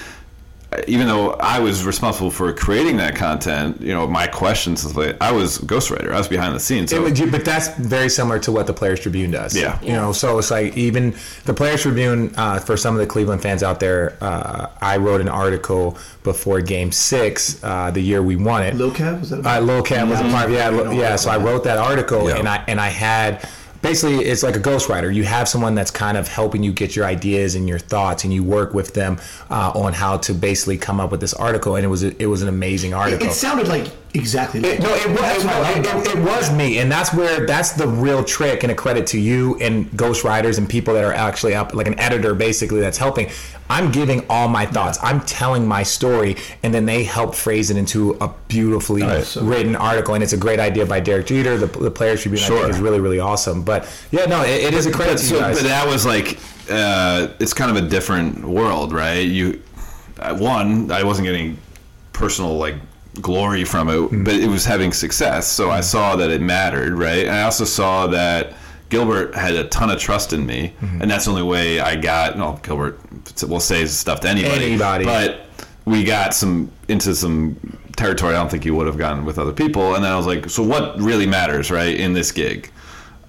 Speaker 5: even though I was responsible for creating that content, you know, my questions, was like, I was ghostwriter. I was behind the scenes. So
Speaker 2: would, but that's very similar to what the Players Tribune does.
Speaker 5: Yeah.
Speaker 2: You know, so it's like even the Players Tribune, uh, for some of the Cleveland fans out there, uh, I wrote an article before Game Six, uh, the year we won it.
Speaker 3: Lil Kev, was that?
Speaker 2: Uh, Lil Cam was a part. Yeah, yeah. So I wrote that article,
Speaker 5: Yeah.
Speaker 2: and I and I had basically it's like a ghostwriter. You have someone that's kind of helping you get your ideas and your thoughts, and you work with them uh, on how to basically come up with this article. And it was a, it was an amazing article.
Speaker 3: It sounded like exactly.
Speaker 2: It, no, it was, it, it- it was me, and that's where that's the real trick, and a credit to you and ghostwriters and people that are actually up, like an editor, basically that's helping. I'm giving all my thoughts. I'm telling my story, and then they help phrase it into a beautifully
Speaker 3: so-
Speaker 2: written article, and it's a great idea by Derek Jeter, the, the Players Tribune. I
Speaker 5: Sure.
Speaker 2: think is really really awesome. But yeah, no, it, is a credit
Speaker 5: but,
Speaker 2: to
Speaker 5: so,
Speaker 2: you guys.
Speaker 5: but that was like uh, it's kind of a different world, right? You uh, one, I wasn't getting personal like glory from it,
Speaker 2: Mm.
Speaker 5: but it was having success. So I saw that it mattered, right? And I also saw that Gilbert had a ton of trust in me,
Speaker 2: Mm-hmm.
Speaker 5: and that's the only way I got. No, Gilbert will say stuff to anybody,
Speaker 2: Anybody.
Speaker 5: but we got some into some territory I don't think you would have gotten with other people. And then I was like, so what really matters, right, in this gig?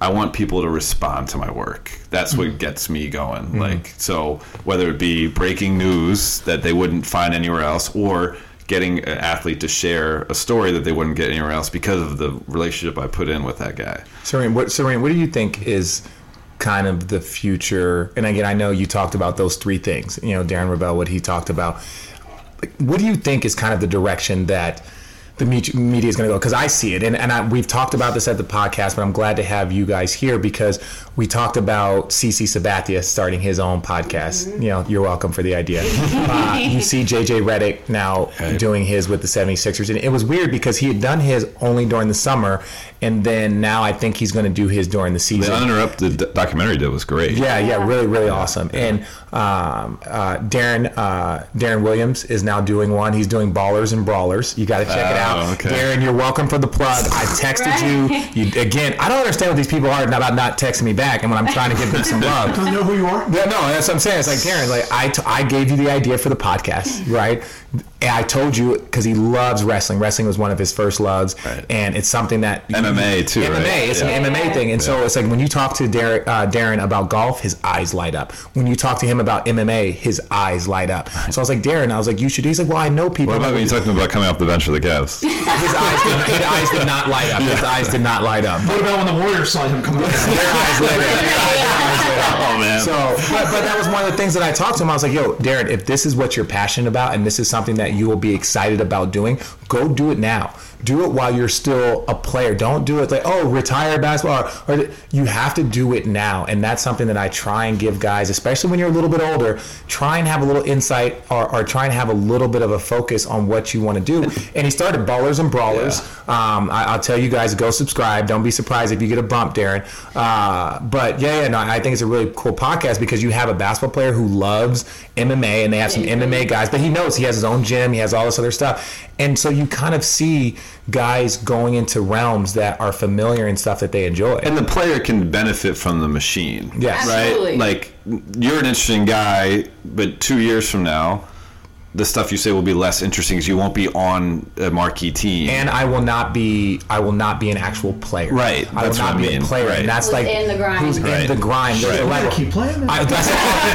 Speaker 5: I want people to respond to my work. That's what gets me going. Like, so whether it be breaking news that they wouldn't find anywhere else, or getting an athlete to share a story that they wouldn't get anywhere else because of the relationship I put in with that guy.
Speaker 2: Sarina, what Sarina, what do you think is kind of the future? And again, I know you talked about those three things. You know, Darren Rovell, what he talked about. Like, what do you think is kind of the direction that the media is going to go because I see it, and and I, we've talked about this at the podcast, but I'm glad to have you guys here because we talked about CC Sabathia starting his own podcast. You know, you're welcome for the idea. uh, you see JJ Redick now doing his with the 76ers, and it was weird because he had done his only during the summer, and then now I think he's going to do his during the
Speaker 5: The
Speaker 2: season.
Speaker 5: uninterrupted d- documentary did was great.
Speaker 2: Yeah, yeah, really, really awesome. And um, uh, Deron uh, Deron Williams is now doing one. He's doing Ballers and Brawlers. You got to check it
Speaker 5: Oh,
Speaker 2: out.
Speaker 5: okay.
Speaker 2: Deron, you're welcome for the plug. I texted
Speaker 4: Right.
Speaker 2: you. You again. I don't understand what these people are about not texting me back, and when I'm trying to give them some love.
Speaker 3: Doesn't know who you are.
Speaker 2: Yeah, no, that's what I'm saying. It's like Deron, like I, t- I gave you the idea for the podcast, right? And I told you because he loves wrestling. Wrestling was one of his first loves,
Speaker 5: Right.
Speaker 2: and it's something that
Speaker 5: MMA too,
Speaker 2: MMA,
Speaker 5: right?
Speaker 2: it's
Speaker 5: Yeah.
Speaker 2: an MMA thing, and so it's like when you talk to Deron, uh, Deron about golf, his eyes light up. When you talk to him about MMA, his eyes light up. So I was like, Deron, I was like, you should. Do. He's like, well, I know people.
Speaker 5: What about when you talked to him about coming off the bench for the Cavs?
Speaker 2: his eyes, did, his eyes did not light up. His eyes did not light up.
Speaker 3: What about when the Warriors saw him come out?
Speaker 2: Their eyes lit up.
Speaker 5: oh man.
Speaker 2: So, but, but that was one of the things that I talked to him. I was like, yo, Deron, if this is what you're passionate about and this is something that you will be excited about doing, go do it now. Do it while you're still a player. Don't do it like, oh, retire basketball. Or, or you have to do it now. And that's something that I try and give guys, especially when you're a little bit older, try and have a little insight or, or try and have a little bit of a focus on what you want to do. And he started Ballers and Brawlers. Um, I, I'll tell you guys, go subscribe. Don't be surprised if you get a bump, Deron. Uh, but yeah, yeah, no, I think it's a really cool podcast because you have a basketball player who loves MMA and they have some MMA guys, but he knows he has his own gym, he has all this other stuff. And so you kind of see guys going into realms that are familiar and stuff that they enjoy.
Speaker 5: and the player can benefit from the machine.
Speaker 2: Yes.
Speaker 4: Absolutely.
Speaker 5: Right? Like you're an interesting guy, but two years from now, the stuff you say will be less interesting because you won't be on a marquee team.
Speaker 2: and I will not be I will not be an actual player.
Speaker 5: Right,
Speaker 2: I will
Speaker 5: that's
Speaker 2: not
Speaker 5: what I
Speaker 2: be a
Speaker 5: mean,
Speaker 2: player.
Speaker 5: right.
Speaker 2: And that's
Speaker 4: Who's
Speaker 2: like
Speaker 4: in the grind.
Speaker 2: who's in the grind. There's
Speaker 5: Right.
Speaker 2: a level.
Speaker 3: Keep playing.
Speaker 2: I, that's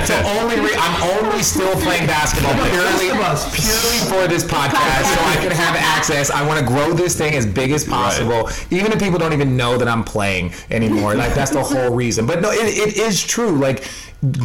Speaker 2: the only re- I'm only still playing basketball purely, purely for this podcast so I can have access. I want to grow this thing as big as possible, even if people don't even know that I'm playing anymore. Like that's the whole reason. But no, it, it is true. Like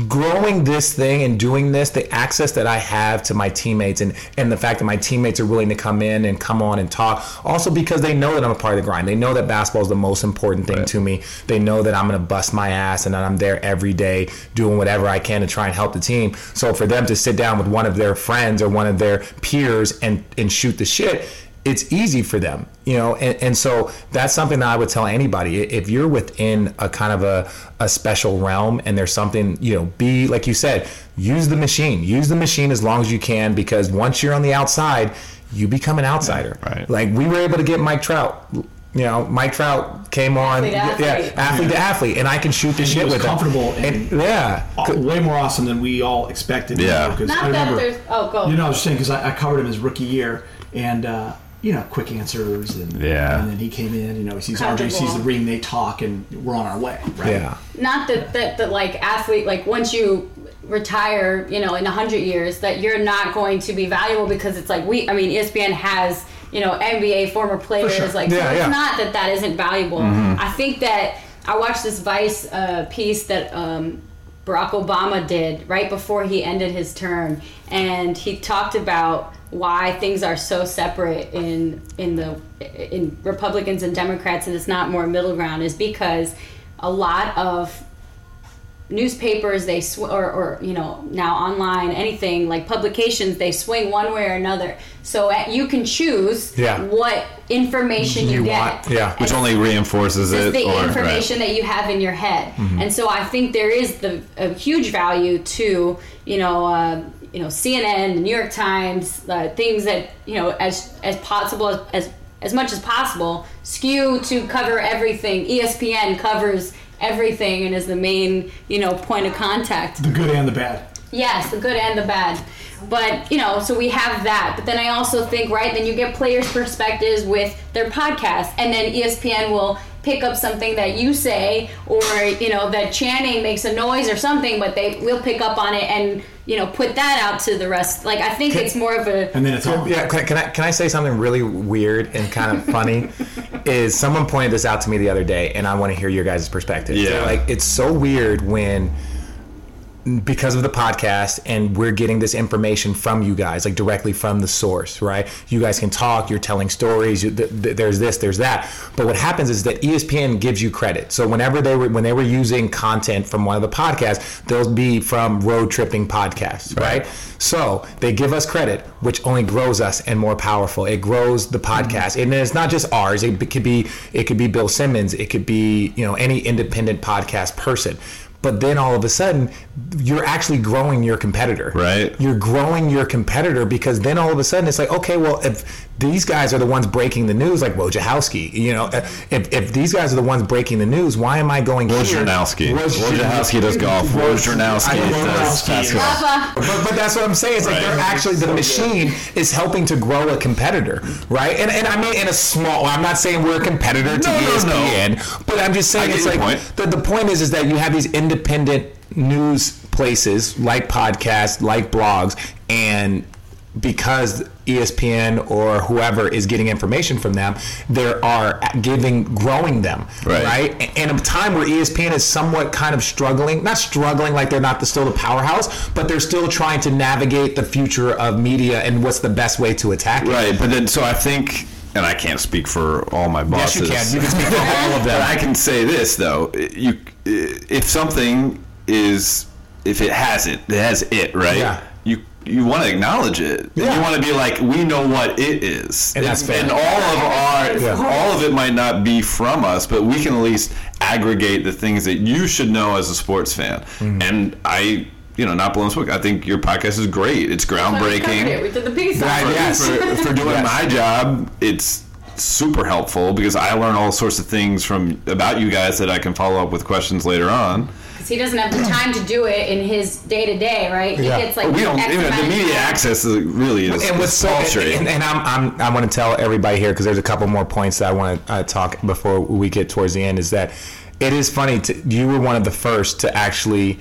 Speaker 2: growing this thing and doing this, the access that I have to my teammates and and the fact that my teammates are willing to come in and come on and talk, also because they know that I'm a part of the grind. They know that basketball is the most important thing to me. They know that I'm going to bust my ass and that I'm there every day doing whatever I can to try and help the team. So for them to sit down with one of their friends or one of their peers and and shoot the shit, it's easy for them, you know, and, and so that's something that I would tell anybody. If you're within a kind of a, a special realm and there's something, you know, be like you said, use the machine. Use the machine as long as you can because once you're on the outside, you become an outsider.
Speaker 5: Right.
Speaker 2: Like we were able to get Mike Trout. You know, Mike Trout came on,
Speaker 4: Athlete to athlete.
Speaker 2: yeah, athlete to athlete, and I can shoot the
Speaker 3: And he
Speaker 2: shit
Speaker 3: was
Speaker 2: with him.
Speaker 3: comfortable
Speaker 2: And,
Speaker 3: and-
Speaker 2: yeah,
Speaker 3: way more awesome than we all expected.
Speaker 5: Yeah.
Speaker 3: know, 'cause
Speaker 4: Not
Speaker 3: I
Speaker 4: that
Speaker 3: remember,
Speaker 4: there's. Oh, go.
Speaker 3: You know, I was saying because I, I covered him his rookie year, and uh, you know, quick answers, and
Speaker 5: Yeah.
Speaker 3: and then he came in. You know, he sees RJ, sees the
Speaker 4: Comfortable.
Speaker 3: ring, they talk, and we're on our way. Right?
Speaker 2: yeah.
Speaker 4: not that that that like athlete like once you retire you know in 100 years that you're not going to be valuable because it's like we i mean espn has you know nba former players
Speaker 3: sure.
Speaker 4: like so
Speaker 2: Yeah,
Speaker 4: it's not that that isn't valuable i think that i watched this vice uh, piece that um, barack obama did right before he ended his term and he talked about why things are so separate in in the in republicans and democrats and it's not more middle ground is because a lot of newspapers they sw- or, or you know now online anything like publications they swing one way or another so uh, you can choose
Speaker 2: Yeah.
Speaker 4: what information you,
Speaker 2: You
Speaker 4: get
Speaker 2: want- yeah.
Speaker 5: which only reinforces it.
Speaker 4: the
Speaker 5: or,
Speaker 4: information that you have in your head and so i think there is the a huge value to you know uh, you know cnn the new york times uh, things that you know as as possible as, as much as possible skew to cover everything espn covers everything and is the main you know point of contact
Speaker 3: The good and the bad.
Speaker 4: Yes, the good and the bad. But, you know, so we have that. But then I also think, right, then you get players' perspectives with their podcast. And then ESPN will pick up something that you say or, you know, that Channing makes a noise or something, but they will pick up on it and, you know, put that out to the rest. Like, I think it's more of a.
Speaker 3: And then it's on.
Speaker 2: Yeah, can, can I can I say something really weird and kind of funny? is someone pointed this out to me the other day, and I want to hear your guys' perspective.
Speaker 5: Yeah.
Speaker 2: like it's so weird when because of the podcast and we're getting this information from you guys like directly from the source right? You guys can talk you're telling stories you, th- th- there's this there's that. But what happens is that espn gives you credit. So whenever they were when they were using content from one of the podcasts they'll be from Road Trippin' podcasts right, so they give us credit which only grows us and more powerful. It grows the mm-hmm. podcast. And it's not just ours. It could be it could be bill simmons. It could be you know any independent podcast person but then all of a sudden you're actually growing your competitor
Speaker 5: Right.
Speaker 2: you're growing your competitor because then all of a sudden it's like okay well if these guys are the ones breaking the news like Wojciechowski you know if, if these guys are the ones breaking the news why am I going here?
Speaker 5: Wojnarowski.
Speaker 2: Woj-
Speaker 5: Wojnarowski does golf. Wojnarowski
Speaker 2: I know
Speaker 5: does
Speaker 3: Wojnarowski
Speaker 5: basketball.
Speaker 4: Uh,
Speaker 2: but, but that's what I'm saying. It's like they're actually the machine is helping to grow a competitor, right? And and I mean in a small. I'm not saying we're a competitor to
Speaker 5: No, no, no.
Speaker 2: ESPN, but I'm just saying it's
Speaker 5: your
Speaker 2: like
Speaker 5: point.
Speaker 2: the the point is is that you have these independent news places like podcasts, like blogs, and because ESPN or whoever is getting information from them, they are giving, growing them,
Speaker 5: Right.
Speaker 2: right? And a time where ESPN is somewhat kind of struggling, not struggling like they're not the, still the powerhouse, but they're still trying to navigate the future of media and what's the best way to attack it.
Speaker 5: Right, but then so I think, and I can't speak for all my bosses.
Speaker 2: Yes, you can. You can speak for all of them.
Speaker 5: But I can say this though: you, if something is, if it has it, it has it, right?
Speaker 2: Yeah.
Speaker 5: You you want to acknowledge it.
Speaker 2: Yeah.
Speaker 5: You want to be like, we know what it is,
Speaker 2: And that's fair.
Speaker 5: And all of our,
Speaker 2: Yeah.
Speaker 5: all of it might not be from us, but we can at least aggregate the things that you should know as a sports fan.
Speaker 2: Mm-hmm.
Speaker 5: And I. You know, not blowing smoke. I think your podcast is great. It's groundbreaking
Speaker 4: it. We did the piece.
Speaker 2: Right, yes.
Speaker 5: for, for doing
Speaker 2: Yes.
Speaker 5: my job, it's super helpful because I learn all sorts of things from about you guys that I can follow up with questions later on.
Speaker 4: Because he doesn't have the time to do it in his day to day, right? He
Speaker 2: Yeah.
Speaker 4: gets like
Speaker 5: But we don't.
Speaker 4: X
Speaker 5: You know, the media access is really is,
Speaker 2: and what's
Speaker 5: is
Speaker 2: so
Speaker 5: paltry.
Speaker 2: and, and I'm, I'm I want to tell everybody here because there's a couple more points that I want to uh, talk before we get towards the end is that it is funny to you were one of the first to actually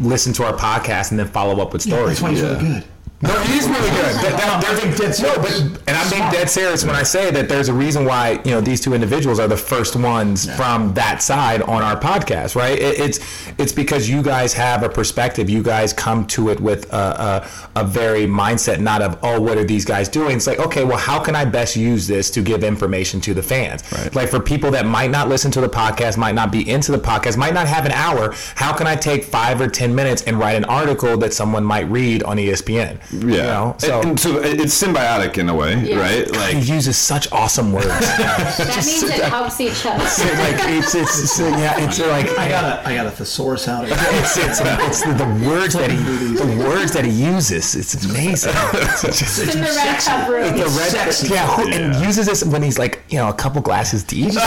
Speaker 2: listen to our podcast and then follow up with stories.
Speaker 3: Yeah, That's why he's really good.
Speaker 2: No, he's really good. That, that, there's a, no, but and I'm being dead serious when I say that there's a reason why you know these two individuals are the first ones from that side on our podcast, right? It, it's it's because you guys have a perspective. You guys come to it with a, a, a very mindset, not of oh, what are these guys doing? It's like okay, well, how can I best use this to give information to the fans?
Speaker 5: Right.
Speaker 2: Like for people that might not listen to the podcast, might not be into the podcast, might not have an hour. How can I take five or ten minutes and write an article that someone might read on ESPN?
Speaker 5: Yeah.
Speaker 2: You know? So
Speaker 5: and, and so it's symbiotic in a way,
Speaker 4: Yeah.
Speaker 5: right? Like he
Speaker 2: uses such awesome words.
Speaker 4: That means it helps each other.
Speaker 2: It's like it's it's, it's yeah, it's like
Speaker 3: I got a I got a thesaurus out.
Speaker 2: it's it's, it's the, the words that he the words that he uses. It's amazing. It's just-
Speaker 4: in the red cup room.
Speaker 2: the red,
Speaker 3: Sexy.
Speaker 2: yeah, who- and uses this when he's like, you know, a couple glasses deep. He's like,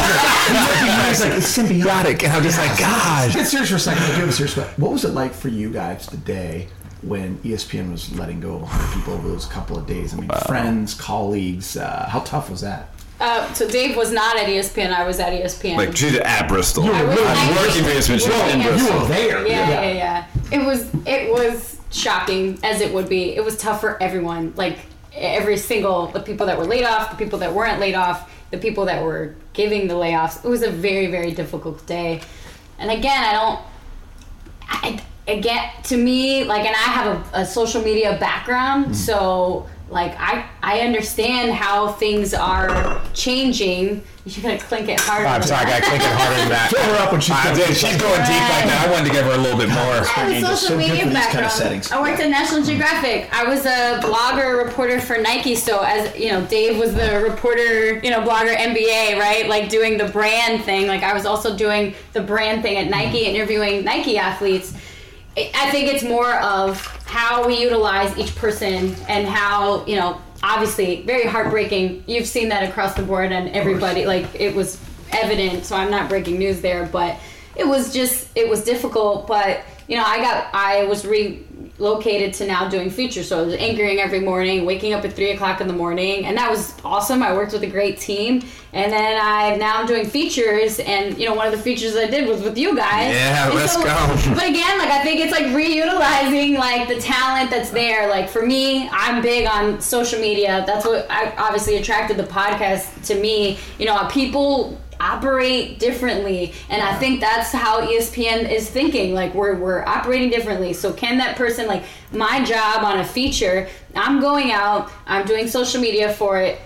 Speaker 3: He's like, it's symbiotic.
Speaker 2: and I'm just like, gosh.
Speaker 3: Get serious for a second. I do have a serious. What was it like for you guys today when ESPN was letting go of 100 people over those couple of days? I mean, friends, colleagues. Uh, how tough was that?
Speaker 4: Uh, so Dave was not at ESPN. I was at ESPN.
Speaker 5: like she's at Bristol.
Speaker 4: I was
Speaker 5: I'm working for ESPN. She's
Speaker 4: working
Speaker 5: in Bristol.
Speaker 3: You were there.
Speaker 4: Yeah,
Speaker 3: Yeah.
Speaker 4: yeah, yeah. It was it was shocking as it would be. It was tough for everyone. Like every single the people that were laid off, the people that weren't laid off, the people that were giving the layoffs. It was a very very difficult day. And again, I don't. I, again, to me, like, and I have a, a social media background, mm-hmm. so like I I understand how things are changing. You gotta clink it harder.
Speaker 2: I'm sorry, I
Speaker 4: that.
Speaker 2: got clinking harder than that.
Speaker 3: Fill her up when she's
Speaker 2: I
Speaker 3: done.
Speaker 2: did. She's going deep like that. I wanted to give her a little bit more.
Speaker 4: I have a social
Speaker 3: so
Speaker 4: media
Speaker 3: for these kind of
Speaker 4: background. I worked at National Geographic. I was a blogger reporter for Nike. So as you know, Dave was the reporter, you know, blogger NBA, right? Like doing the brand thing. Like I was also doing the brand thing at Nike, mm-hmm. interviewing Nike athletes. I think it's more of how we utilize each person and how you know. Obviously, very heartbreaking. You've seen that across the board, and everybody like it was evident. So I'm not breaking news there, but it was just it was difficult but you know i got i was relocated to now doing features so i was anchoring every morning waking up at three o'clock in the morning and that was awesome. I worked with a great team and then i now i'm doing features and you know one of the features i did was with you guys.
Speaker 2: Yeah,
Speaker 4: And
Speaker 2: let's go.
Speaker 4: but again like i think it's like reutilizing like the talent that's there. Like for me i'm big on social media. That's what I obviously attracted the podcast to me. You know people operate differently and i think that's how espn is thinking like we're, we're operating differently so can that person like my job on a feature i'm going out i'm doing social media for it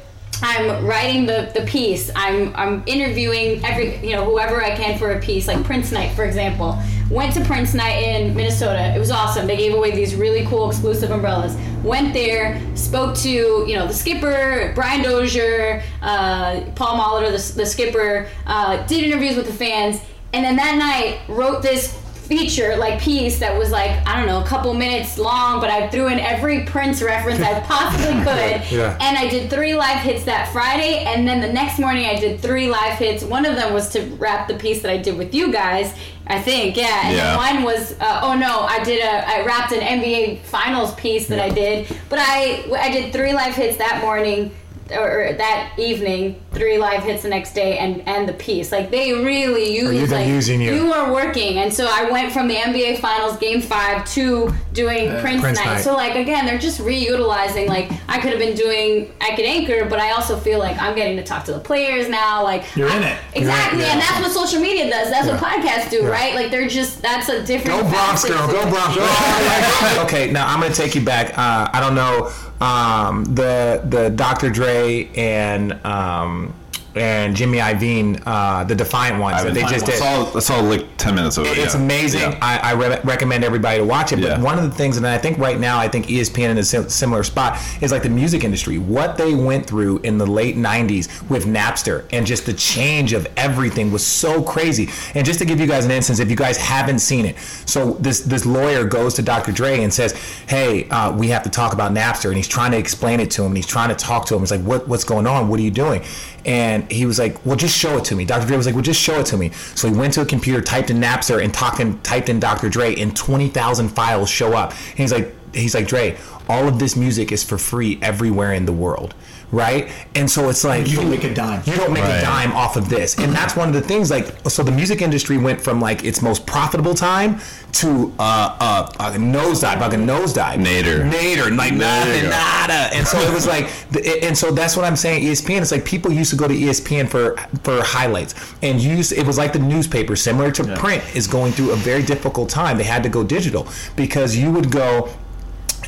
Speaker 4: I'm writing the, the piece. I'm I'm interviewing every you know whoever I can for a piece, like Prince Night, for example. Went to Prince Night in Minnesota. It was awesome. They gave away these really cool exclusive umbrellas. Went there, spoke to you know the skipper, Brian Dozier, uh, Paul Molitor, the, the skipper. Uh, did interviews with the fans, and then that night wrote this feature like piece that was like I don't know a couple minutes long, but I threw in every Prince reference I possibly could,
Speaker 2: Yeah.
Speaker 4: and I did three live hits that Friday, and then the next morning I did three live hits. One of them was to wrap the piece that I did with you guys. I think, yeah. And
Speaker 5: Yeah.
Speaker 4: then one was, uh, oh no, I did a, I wrapped an NBA Finals piece that I did, but I, I did three live hits that morning or, or that evening, three live hits the next day, and and the piece. Like they really use,
Speaker 2: you- they're
Speaker 4: like
Speaker 2: using you.
Speaker 4: you are working, and so I went from the NBA Finals Game Five to doing Prince,
Speaker 2: Prince
Speaker 4: Night.
Speaker 2: Night.
Speaker 4: So like again, they're just reutilizing. Like I could have been doing, I could anchor, but I also feel like I'm getting to talk to the players now. Like
Speaker 3: You're
Speaker 4: I-
Speaker 3: in it.
Speaker 4: exactly,
Speaker 2: in it.
Speaker 4: and that's what social media does. That's what podcasts do, right? Like they're just that's a different.
Speaker 2: Go Bronx, girl. Go. Bronx. girl. okay, now I'm gonna take you back. Uh, I don't know um, the the Dr. Dre and um, and Jimmy Iovine, uh, the Defiant ones that they just did.
Speaker 5: I saw like ten minutes of it.
Speaker 2: It's
Speaker 5: yeah.
Speaker 2: amazing.
Speaker 5: Yeah.
Speaker 2: I, I re- recommend everybody to watch it. But
Speaker 5: Yeah.
Speaker 2: one of the things, and I think right now, I think ESPN in a similar spot is like the music industry. What they went through in the late '90s with Napster and just the change of everything was so crazy. And just to give you guys an instance, if you guys haven't seen it, so this this lawyer goes to Dr. Dre and says, "Hey, uh, we have to talk about Napster," and he's trying to explain it to him. And he's trying to talk to him. He's like, "What what's going on? What are you doing?" And he was like, "Well, just show it to me." Dr. Dre was like, "Well, just show it to me." So he went to a computer, typed in Napster, and talked in, typed in Dr. Dre, and twenty thousand files show up. And he's like, "He's like Dre, all of this music is for free everywhere in the world." Right, and so it's like
Speaker 3: You don't make a dime.
Speaker 2: You don't make
Speaker 5: Right.
Speaker 2: a dime off of this, and that's one of the things. Like, so the music industry went from like its most profitable time to uh, uh, a nosedive, like a nosedive.
Speaker 5: Nader.
Speaker 2: Nader, like
Speaker 5: There you
Speaker 2: nada. And so it was like, the- and so that's what I'm saying. ESPN. It's like people used to go to ESPN for for highlights, and use it was like the newspaper, similar to print, is going through a very difficult time. They had to go digital because you would go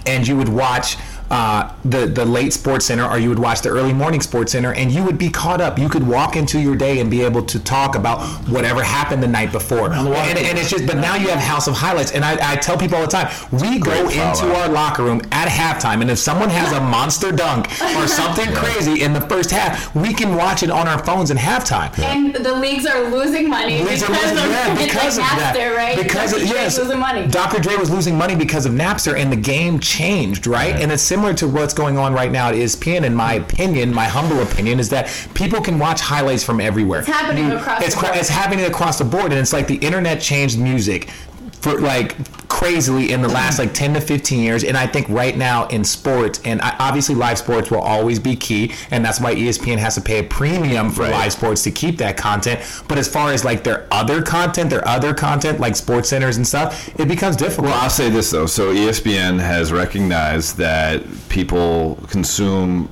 Speaker 2: and you would watch uh, the the late sports center or you would watch the early morning sports center and you would be caught up you could walk into your day and be able to talk about whatever happened the night before and, and it's just but now you have house of highlights and I, I tell people all the time we go
Speaker 5: Great follow.
Speaker 2: into our locker room at halftime and if someone has a monster dunk or something crazy in the first half we can watch it on our phones in halftime
Speaker 4: And the leagues are losing money
Speaker 2: Leagues are
Speaker 4: because
Speaker 2: losing-
Speaker 4: of,
Speaker 2: yeah, because
Speaker 4: like
Speaker 2: of that.
Speaker 4: Napster, right?
Speaker 2: Because
Speaker 4: Dr.
Speaker 2: of,
Speaker 4: Dre's
Speaker 2: yes,
Speaker 4: losing money.
Speaker 2: Dr. Dre was losing money because of Napster, and the game changed, right? And it's similar to what's going on right now at ESPN. In my hmm. opinion, my humble opinion, is that people can watch highlights from everywhere.
Speaker 4: It's happening across
Speaker 2: It's,
Speaker 4: the board.
Speaker 2: it's happening across the board, and it's like the internet changed music. For like crazily in the last like 10 to 15 years and i think right now in sports and I, obviously live sports will always be key and that's why espn has to pay a premium for
Speaker 5: Right.
Speaker 2: live sports to keep that content but as far as like their other content their other content like sports centers and stuff it becomes difficult
Speaker 5: Well, I'll say this though. So ESPN has recognized that people consume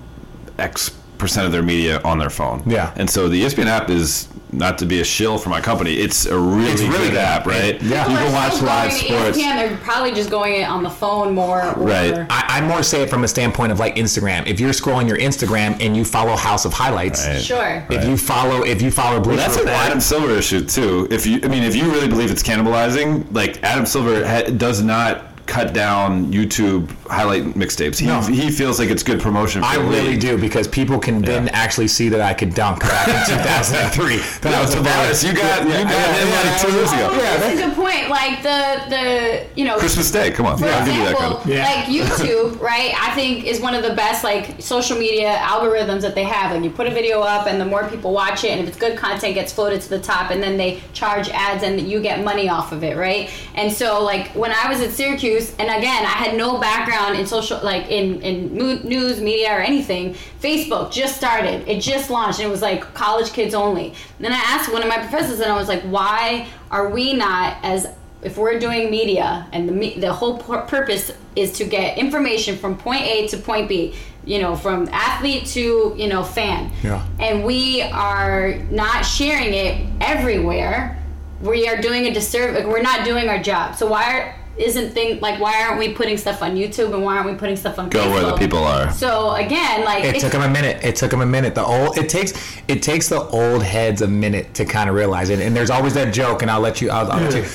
Speaker 5: X percent of their media on their phone.
Speaker 2: Yeah.
Speaker 5: And so the ESPN app is not to be a shill for my company. It's a really,
Speaker 2: It's really
Speaker 5: good
Speaker 2: good.
Speaker 5: app, right?
Speaker 2: It- yeah.
Speaker 5: You
Speaker 4: People
Speaker 5: can watch live sports.
Speaker 4: ESPN, they're probably just going it on the phone more. Or,
Speaker 5: Right.
Speaker 2: I, I more say it from a standpoint of like Instagram. If you're scrolling your Instagram and you follow House of Highlights,
Speaker 5: Right.
Speaker 4: Sure.
Speaker 2: if you follow if you follow Bleacher
Speaker 5: That's an
Speaker 2: Report,
Speaker 5: Adam Silver issue too. If you, I mean, if you really believe it's cannibalizing, like Adam Silver ha- does not cut down YouTube highlight mixtapes. He,
Speaker 2: No.
Speaker 5: he feels like it's good promotion. For
Speaker 2: I
Speaker 5: the
Speaker 2: really do because people can then actually see that I could dunk back in 2003. That I was a
Speaker 5: Tavares, you got you
Speaker 2: Yeah,
Speaker 5: got
Speaker 2: yeah,
Speaker 5: him
Speaker 2: yeah,
Speaker 5: like two years ago.
Speaker 4: Oh, that's a good point. Like the the you know
Speaker 5: Christmas Day, come on,
Speaker 4: For
Speaker 5: I'll give you that
Speaker 4: example,
Speaker 5: credit.
Speaker 3: Yeah.
Speaker 4: like YouTube, right? I think is one of the best like social media algorithms that they have. Like you put a video up, and the more people watch it, and if it's good content, gets floated to the top, and then they charge ads, and you get money off of it, right? And so like when I was at Syracuse, and again, I had no background in social like in in news, media, or anything. Facebook just started. It just launched, and it was like college kids only. And then I asked one of my professors, and I was like, why are we not as if we're doing media and the the whole pur- purpose is to get information from point A to point B, you know, from athlete to you know fan.
Speaker 2: Yeah.
Speaker 4: And we are not sharing it everywhere. We are doing a disservice. We're not doing our job. So why are, isn't thing like why aren't we putting stuff on YouTube and why aren't we putting stuff on
Speaker 5: Go where the people are.
Speaker 4: So again, like
Speaker 2: It took him a minute. It took him a minute. The old it takes it takes the old heads a minute to kind of realize it. And there's always that joke, and I'll let you. I'll, I'll let you.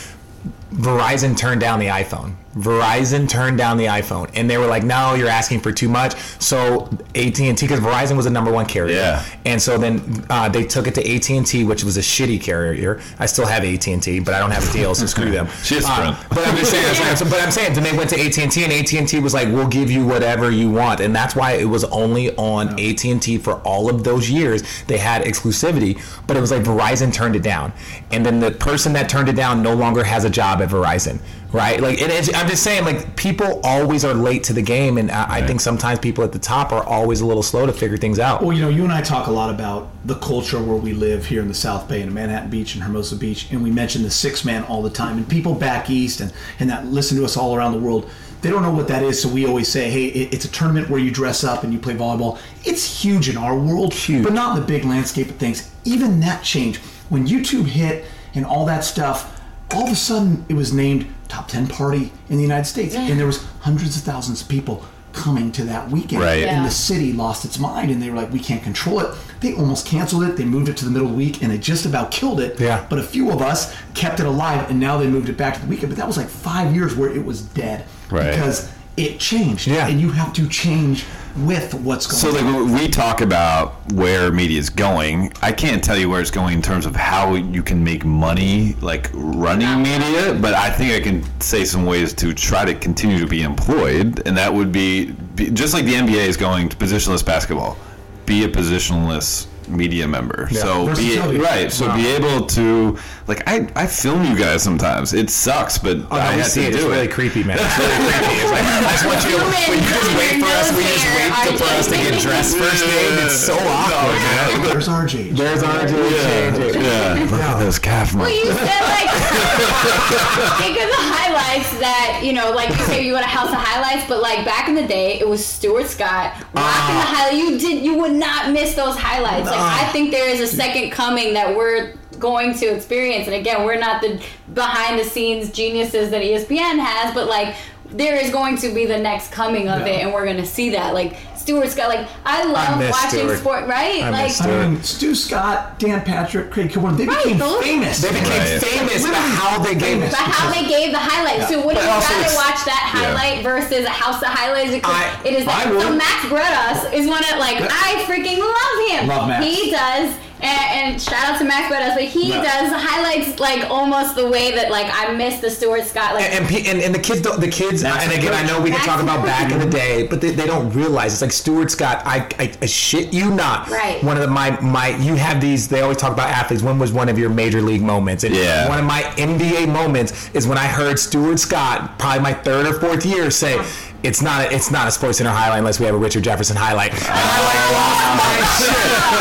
Speaker 2: Verizon turned down the iPhone. Verizon turned down the iPhone, and they were like, "No, you're asking for too much." So AT and T, because Verizon was the number one carrier,
Speaker 5: Yeah.
Speaker 2: and so then uh, they took it to AT and T, which was a shitty carrier. I still have AT and T, but I don't have a deal, so screw them.
Speaker 5: She has
Speaker 2: Uh, but I'm just saying, that's what- but I'm saying, then they went to AT and T, and AT and T was like, "We'll give you whatever you want," and that's why it was only on AT and T for all of those years. They had exclusivity, but it was like Verizon turned it down, and then the person that turned it down no longer has a job at Verizon, right? Like, it is, I'm just saying, like, people always are late to the game, and I, I think sometimes people at the top are always a little slow to figure things out.
Speaker 3: Well, you know, you and I talk a lot about the culture where we live here in the South Bay and Manhattan Beach and Hermosa Beach, and we mention the six man all the time. And people back east and, and that listen to us all around the world, they don't know what that is. So we always say, hey, it, it's a tournament where you dress up and you play volleyball. It's huge in our world,
Speaker 2: Huge.
Speaker 3: but not in the big landscape of things. Even that changed when YouTube hit and all that stuff. All of a sudden, it was named top ten party in the United States, and there was hundreds of thousands of people coming to that weekend.
Speaker 5: Right.
Speaker 3: And the city lost its mind and they were like, we can't control it. They almost canceled it. They moved it to the middle of the week and it just about killed it.
Speaker 2: Yeah.
Speaker 3: But a few of us kept it alive and now they moved it back to the weekend. But that was like five years where it was dead.
Speaker 5: Right.
Speaker 3: Because it changed.
Speaker 2: Yeah.
Speaker 3: And you have to change with what's going
Speaker 5: So like
Speaker 3: on.
Speaker 5: when we talk about where media is going, I can't tell you where it's going in terms of how you can make money like running media, but I think I can say some ways to try to continue to be employed, and that would be, be just like the NBA is going to positionless basketball, be a positionless media member. So be
Speaker 3: Versatility.
Speaker 5: right. So be able to like I, I film you guys sometimes. It sucks, but
Speaker 2: Oh, no,
Speaker 5: I
Speaker 2: we
Speaker 5: have
Speaker 2: see
Speaker 5: to
Speaker 2: it.
Speaker 5: do
Speaker 2: It's
Speaker 5: it.
Speaker 2: really creepy, man. It's really creepy. It's like, I just want you to, when you just wait for us, we just wait to, for us to get dressed first game. It's so awkward, man.
Speaker 3: There's RJ.
Speaker 2: There's RJ.
Speaker 5: Yeah, yeah. Look at those calf
Speaker 4: Well,
Speaker 5: muscle.
Speaker 4: you said like think of the highlights that you know, like you say you want a house of highlights, but like back in the day, it was Stuart Scott rocking
Speaker 2: Ah.
Speaker 4: the highlight. You did, you would not miss those highlights. Like I think there is a second coming that we're going to experience, and again, we're not the behind the scenes geniuses that ESPN has, but like there is going to be the next coming of it, and we're going to see that. Like Stuart Scott, like I love
Speaker 2: miss
Speaker 4: watching
Speaker 2: Stuart.
Speaker 4: sport, right?
Speaker 2: I
Speaker 4: like
Speaker 2: miss
Speaker 3: I mean, Stu Scott, Dan Patrick, Craig Kilborn, they
Speaker 4: Right,
Speaker 3: became
Speaker 4: those-
Speaker 3: famous.
Speaker 2: They became
Speaker 5: Right.
Speaker 2: famous by how they gave it.
Speaker 4: But how they gave the highlights. So would
Speaker 2: But
Speaker 4: you rather watch that highlight versus a house of highlights? Because
Speaker 2: I-
Speaker 4: it is like
Speaker 2: I
Speaker 4: so Max Bretos is one of like I freaking love him.
Speaker 3: Love Max.
Speaker 4: He does and, and shout out to Max Bretos, but he
Speaker 3: Yeah.
Speaker 4: does highlights like almost the way that like I miss the Stuart Scott like
Speaker 2: And, and, pe- and, and the kids don't, the kids,
Speaker 3: That's
Speaker 2: and again, I know we can talk about back in the day, but they, they don't realize it's like Stuart Scott. I, I, I shit you not.
Speaker 4: Right.
Speaker 2: One of the, my, my, you have these, they always talk about athletes. When was one of your major league moments? And
Speaker 5: Yeah.
Speaker 2: one of my NBA moments is when I heard Stuart Scott, probably my third or fourth year, say, uh-huh. It's not a, it's not a Sports Center highlight unless we have a Richard Jefferson highlight. And I like lost my shit.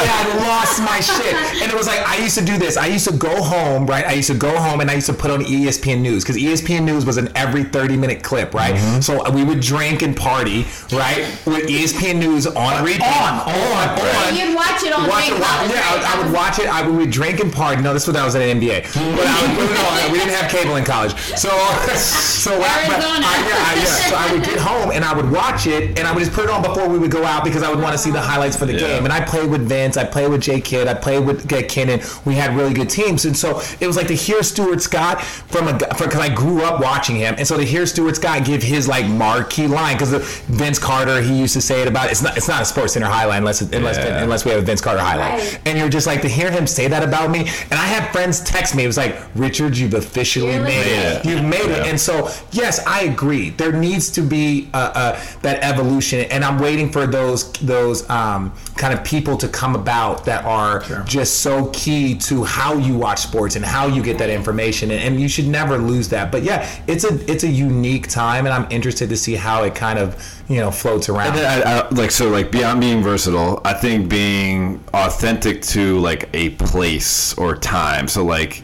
Speaker 2: Yeah, I lost my shit. And it was like I used to do this. I used to go home, right? I used to go home and I used to put on ESPN News because ESPN News was an every 30 minute clip, right? Mm-hmm. So we would drink and party, right? With ESPN News on repeat. On, on, on.
Speaker 4: you'd watch it on
Speaker 2: Watch
Speaker 4: Big
Speaker 2: it, watch, yeah, I,
Speaker 4: right?
Speaker 2: I would watch it. I would, we would drink and party. No, this was when I was at an NBA. But I would put it on. We didn't have cable in college, so so
Speaker 4: Arizona.
Speaker 2: I, yeah, I, yeah. So I would get home and I would watch it, and I would just put it on before we would go out because I would want to see the highlights for the
Speaker 5: Yeah.
Speaker 2: game. And I played with Vince. I played with Jay Kidd. I played with uh, Kenyon. We had really good teams, and so it was like to hear Stuart Scott from a because I grew up watching him, and so to hear Stuart Scott give his like marquee line because Vince Carter he used to say it about it's not it's not a Sports Center highlight unless unless
Speaker 5: Yeah.
Speaker 2: unless we have a Vince Carter highlight,
Speaker 4: Right.
Speaker 2: and you're just like to hear him say that about me. And I had friends text me. It was like Richard, you've officially
Speaker 4: You're
Speaker 2: made it.
Speaker 5: legit.
Speaker 2: You've made it. And so yes, I agree. There needs to be uh, uh, that evolution, and I'm waiting for those those um, kind of people to come about that are just so key to how you watch sports and how you get that information, and, and you should never lose that. But yeah, it's a it's a unique time, and I'm interested to see how it kind of you know floats around.
Speaker 5: I, I, like so, like beyond being versatile, I think being authentic to like a place or time. So like,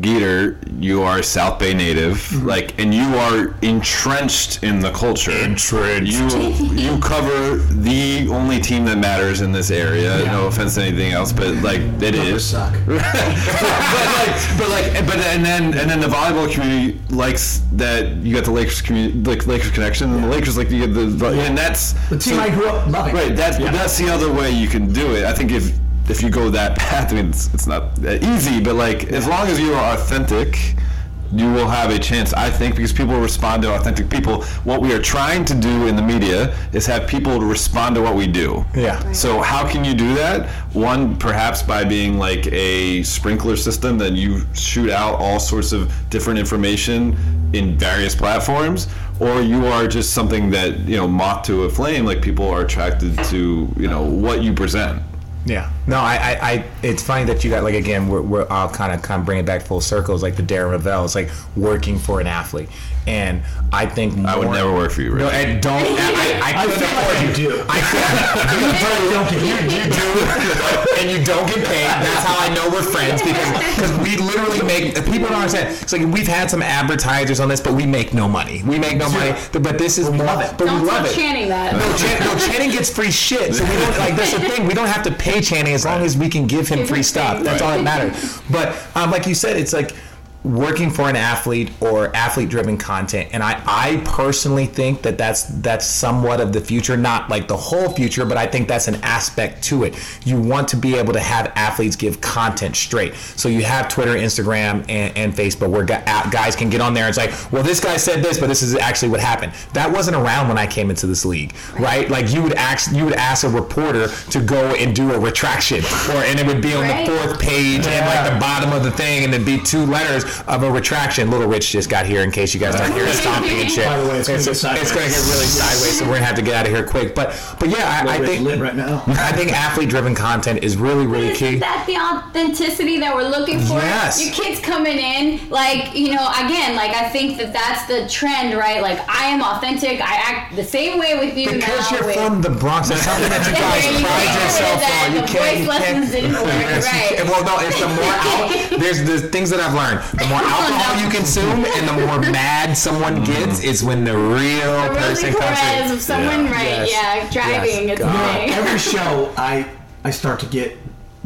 Speaker 5: Geeter, you are a South Bay native, mm-hmm. like, and you are entrenched in the culture.
Speaker 2: Entrenched.
Speaker 5: You you cover the only team that matters in this area. No offense to anything else, but like it is.
Speaker 3: Suck.
Speaker 5: but like, but like, but and then and then the volleyball community likes that you got the Lakers community, like Lakers connection, and the Lakers like you get the, and that's
Speaker 3: The team I grew up loving.
Speaker 5: Right, that's that's the other way you can do it. I think if if you go that path, I mean, it's, it's not that easy, but like as long as you are authentic, you will have a chance. I think because people respond to authentic people. What we are trying to do in the media is have people to respond to what we do.
Speaker 2: Yeah.
Speaker 5: So how can you do that? One, perhaps by being like a sprinkler system that you shoot out all sorts of different information in various platforms, or you are just something that you know moth to a flame. Like people are attracted to you know what you present.
Speaker 2: Yeah. No, I, I, I it's funny that you got like again, we're, we're I'll kind of kind of bring it back full circle. It's like the Darren Rovell. It's like working for an athlete, and I think more,
Speaker 5: I would never work for you,
Speaker 2: No,
Speaker 5: Rich.
Speaker 2: and don't. I, I, I couldn't
Speaker 3: feel like
Speaker 2: afford
Speaker 3: you
Speaker 2: you.
Speaker 3: do.
Speaker 2: I could, you don't get you, you do, and you don't get paid. That's how I know we're friends because because we literally make people don't understand. It's like we've had some advertisers on this, but we make no money. We make no money. But this is more.
Speaker 3: love it.
Speaker 2: But
Speaker 4: Don't
Speaker 2: we love
Speaker 4: tell
Speaker 2: it.
Speaker 4: Channing that.
Speaker 2: No, Chan, no, Channing gets free shit. So we don't like that's the thing. We don't have to pay Channing as long as we can give him free
Speaker 4: him
Speaker 2: stuff. That's all that matters. But um, like you said, it's like working for an athlete or athlete driven content and I, I personally think that that's that's somewhat of the future not like the whole future but i think that's an aspect to it. You want to be able to have athletes give content straight. So you have twitter instagram and, and facebook where guys can get on there and say well this guy said this but this is actually what happened. That wasn't around when i came into this league right? Like you would ask you would ask a reporter to go and do a retraction or and it would be on
Speaker 4: Right.
Speaker 2: the fourth page and like the bottom of the thing and it'd be two letters of a retraction. Little Rich just got here in case you guys aren't hearing stomping and shit.
Speaker 3: By the way, it's gonna get
Speaker 2: it's gonna get really sideways, so we're gonna have to get out of here quick. But but yeah, I, I think
Speaker 3: lit right now.
Speaker 2: I think athlete driven content is really really
Speaker 4: Isn't
Speaker 2: key.
Speaker 4: that the authenticity that we're looking for?
Speaker 2: Yes.
Speaker 4: Your kids coming in, like, you know, again, like, I think that that's the trend, right? Like, I am authentic. I act the same way with you
Speaker 2: Because
Speaker 4: now.
Speaker 2: you're
Speaker 4: with,
Speaker 2: from the Bronx, that's something that you guys
Speaker 4: Yeah, you
Speaker 2: pride
Speaker 4: can't
Speaker 2: yourself
Speaker 4: get rid of that.
Speaker 2: on. You can't. You can't.
Speaker 4: didn't work, right.
Speaker 2: Well, no, it's the more out. There's the things that I've learned. The more alcohol you consume, and the more mad someone mm. gets, is when the real
Speaker 4: the
Speaker 2: person
Speaker 4: Rosie
Speaker 2: comes
Speaker 4: Perez
Speaker 2: in.
Speaker 4: of someone,
Speaker 5: Yeah.
Speaker 4: right?
Speaker 2: Yes.
Speaker 4: Yeah, driving.
Speaker 2: Yes.
Speaker 4: It's
Speaker 2: God.
Speaker 3: every show I I start to get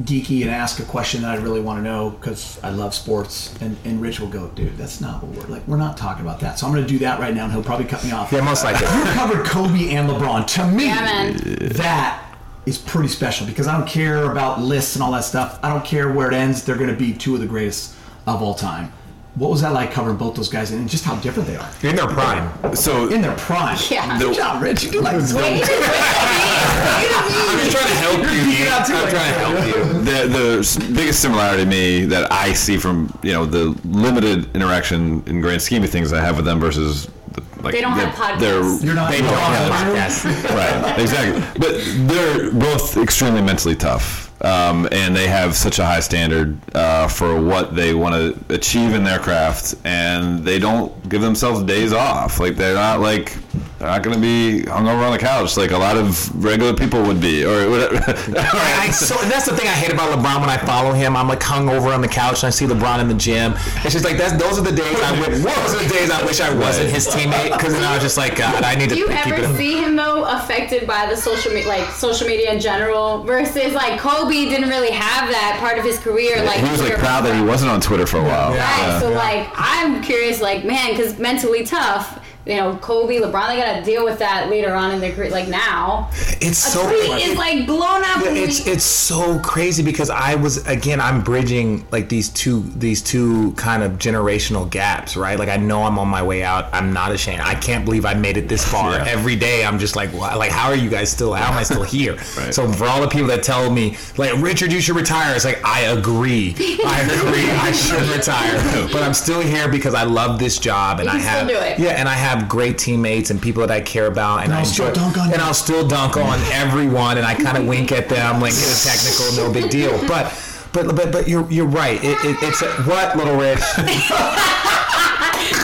Speaker 3: geeky and ask a question that I really want to know because I love sports and, and Rich will go, dude, that's not what we're like. We're not talking about that. So I'm going to do that right now and he'll probably cut me off.
Speaker 2: Yeah, most likely.
Speaker 3: You covered Kobe and LeBron. To me,
Speaker 4: Yeah,
Speaker 3: that is pretty special because I don't care about lists and all that stuff. I don't care where it ends. They're going to be two of the greatest of all time. What was that like covering both those guys and just how different they are
Speaker 2: In their prime.
Speaker 5: So
Speaker 3: in their prime?
Speaker 4: Yeah.
Speaker 3: Good job, Rich. You do like this.
Speaker 4: Wait, wait,
Speaker 2: I'm just trying to help you.
Speaker 3: geeking out
Speaker 2: I'm trying to help you.
Speaker 5: the the biggest similarity to me that I see from you know the limited interaction in grand scheme of things I have with them versus the, like
Speaker 4: They don't
Speaker 5: the-
Speaker 4: have podcasts.
Speaker 5: They're,
Speaker 3: You're not.
Speaker 2: They don't have podcasts.
Speaker 5: right, exactly. But they're both extremely mentally tough, um, and they have such a high standard uh, for what they want to achieve in their craft, and they don't give themselves days off. Like they're not like they're not going to be hung over on the couch like a lot of regular people would be, or whatever.
Speaker 2: I, I, so that's the thing I hate about LeBron when I follow him. I'm like hung over on the couch and I see LeBron in the gym. It's just like that's those are the days I wish, those are the days I wish I wasn't his teammate because then I was just like God, I need to
Speaker 4: Do you
Speaker 2: keep
Speaker 4: ever
Speaker 2: it.
Speaker 4: see him though affected by the social media, like social media in general, versus like Kobe didn't really have that part of his career. Like
Speaker 5: he was like proud that he wasn't on Twitter for a while.
Speaker 4: Right.
Speaker 5: Yeah.
Speaker 4: So like, I'm curious, like, man, because mentally tough. You know, Kobe, LeBron, they gotta deal with that later on in their career. Like now,
Speaker 2: It's
Speaker 4: a
Speaker 2: so
Speaker 4: tweet is like blown up.
Speaker 2: Yeah, it's
Speaker 4: we-
Speaker 2: it's so crazy because I was again I'm bridging like these two these two kind of generational gaps right like I know I'm on my way out I'm not ashamed I can't believe I made it this far
Speaker 5: Yeah.
Speaker 2: every day I'm just like wha- like how are you guys still how am I still here
Speaker 5: Right.
Speaker 2: so for all the people that tell me like Richard you should retire it's like I agree I agree I should retire but I'm still here because I love this job and
Speaker 4: You
Speaker 2: I
Speaker 4: can still
Speaker 2: have
Speaker 4: do it.
Speaker 2: yeah and I have great teammates and people that I care about and,
Speaker 3: I'll
Speaker 2: I
Speaker 3: still dunk on
Speaker 2: and
Speaker 3: you.
Speaker 2: I'll still dunk on everyone and I kind of wink at them like it's technical no big deal but but but but you're you're right it, it, it's a, what little rich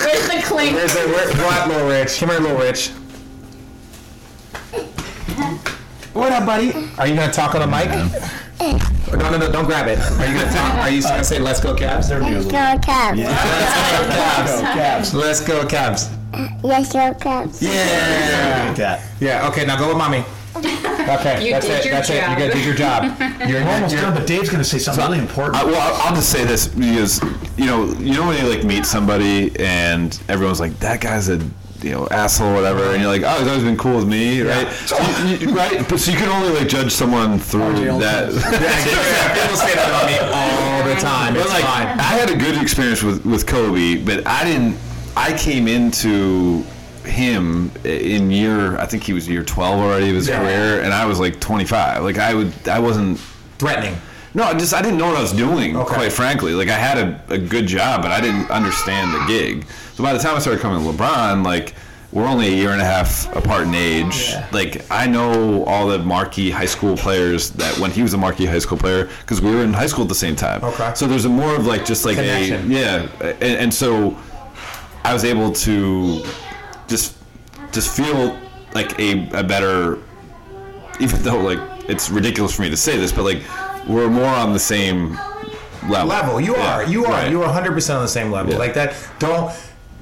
Speaker 4: where's the clink?
Speaker 2: Where's the, where, what little rich come here little rich What up, buddy? Are you gonna talk on the mic? No, no, no, don't grab it. Are you gonna talk? Are you gonna say "Let's go Cavs"?
Speaker 3: There we go.
Speaker 6: Let's go Cubs.
Speaker 2: Let's go Cavs.
Speaker 3: Cavs.
Speaker 2: Let's go Cavs.
Speaker 6: Let's go Cubs.
Speaker 2: Yeah.
Speaker 3: Cat.
Speaker 2: Yeah. Okay. Now go with mommy. Okay.
Speaker 4: You
Speaker 2: that's
Speaker 4: did
Speaker 2: it.
Speaker 4: your
Speaker 2: that's it. You
Speaker 4: job.
Speaker 2: gotta do your job. You're,
Speaker 3: We're almost
Speaker 2: you're-
Speaker 3: done, but Dave's gonna say something really important.
Speaker 5: I, well, I'll- I'll just say this because you know, you know when you like meet somebody and everyone's like, "That guy's a you know asshole," or whatever, and you're like, "Oh, he's always been cool with me," right? So you, you- right? But so you can only like judge someone through that.
Speaker 2: yeah, people say that about me all the time.
Speaker 5: But
Speaker 2: It's
Speaker 5: like,
Speaker 2: fine.
Speaker 5: I had a good experience with with Kobe, but I didn't. I came into him in year. I think he was year twelve already of his
Speaker 2: Yeah.
Speaker 5: career, and I was like twenty five. Like I would, I wasn't.
Speaker 2: Threatening.
Speaker 5: No, I just I didn't know what I was doing.
Speaker 2: Okay.
Speaker 5: Quite frankly, like I had a, a good job, but I didn't understand the gig. So by the time I started coming to LeBron, like we're only a year and a half apart in age. Like I know all the marquee high school players that when he was a marquee high school player because we were in high school at the same time.
Speaker 2: Okay.
Speaker 5: So there's a more of like just like
Speaker 2: Connection.
Speaker 5: a yeah, and, and so I was able to just just feel like a, a better even though like it's ridiculous for me to say this, but like we're more on the same level.
Speaker 2: level. You
Speaker 5: Yeah,
Speaker 2: are. You are.
Speaker 5: right.
Speaker 2: You are 100 percent on the same level.
Speaker 5: Yeah.
Speaker 2: Like that. Don't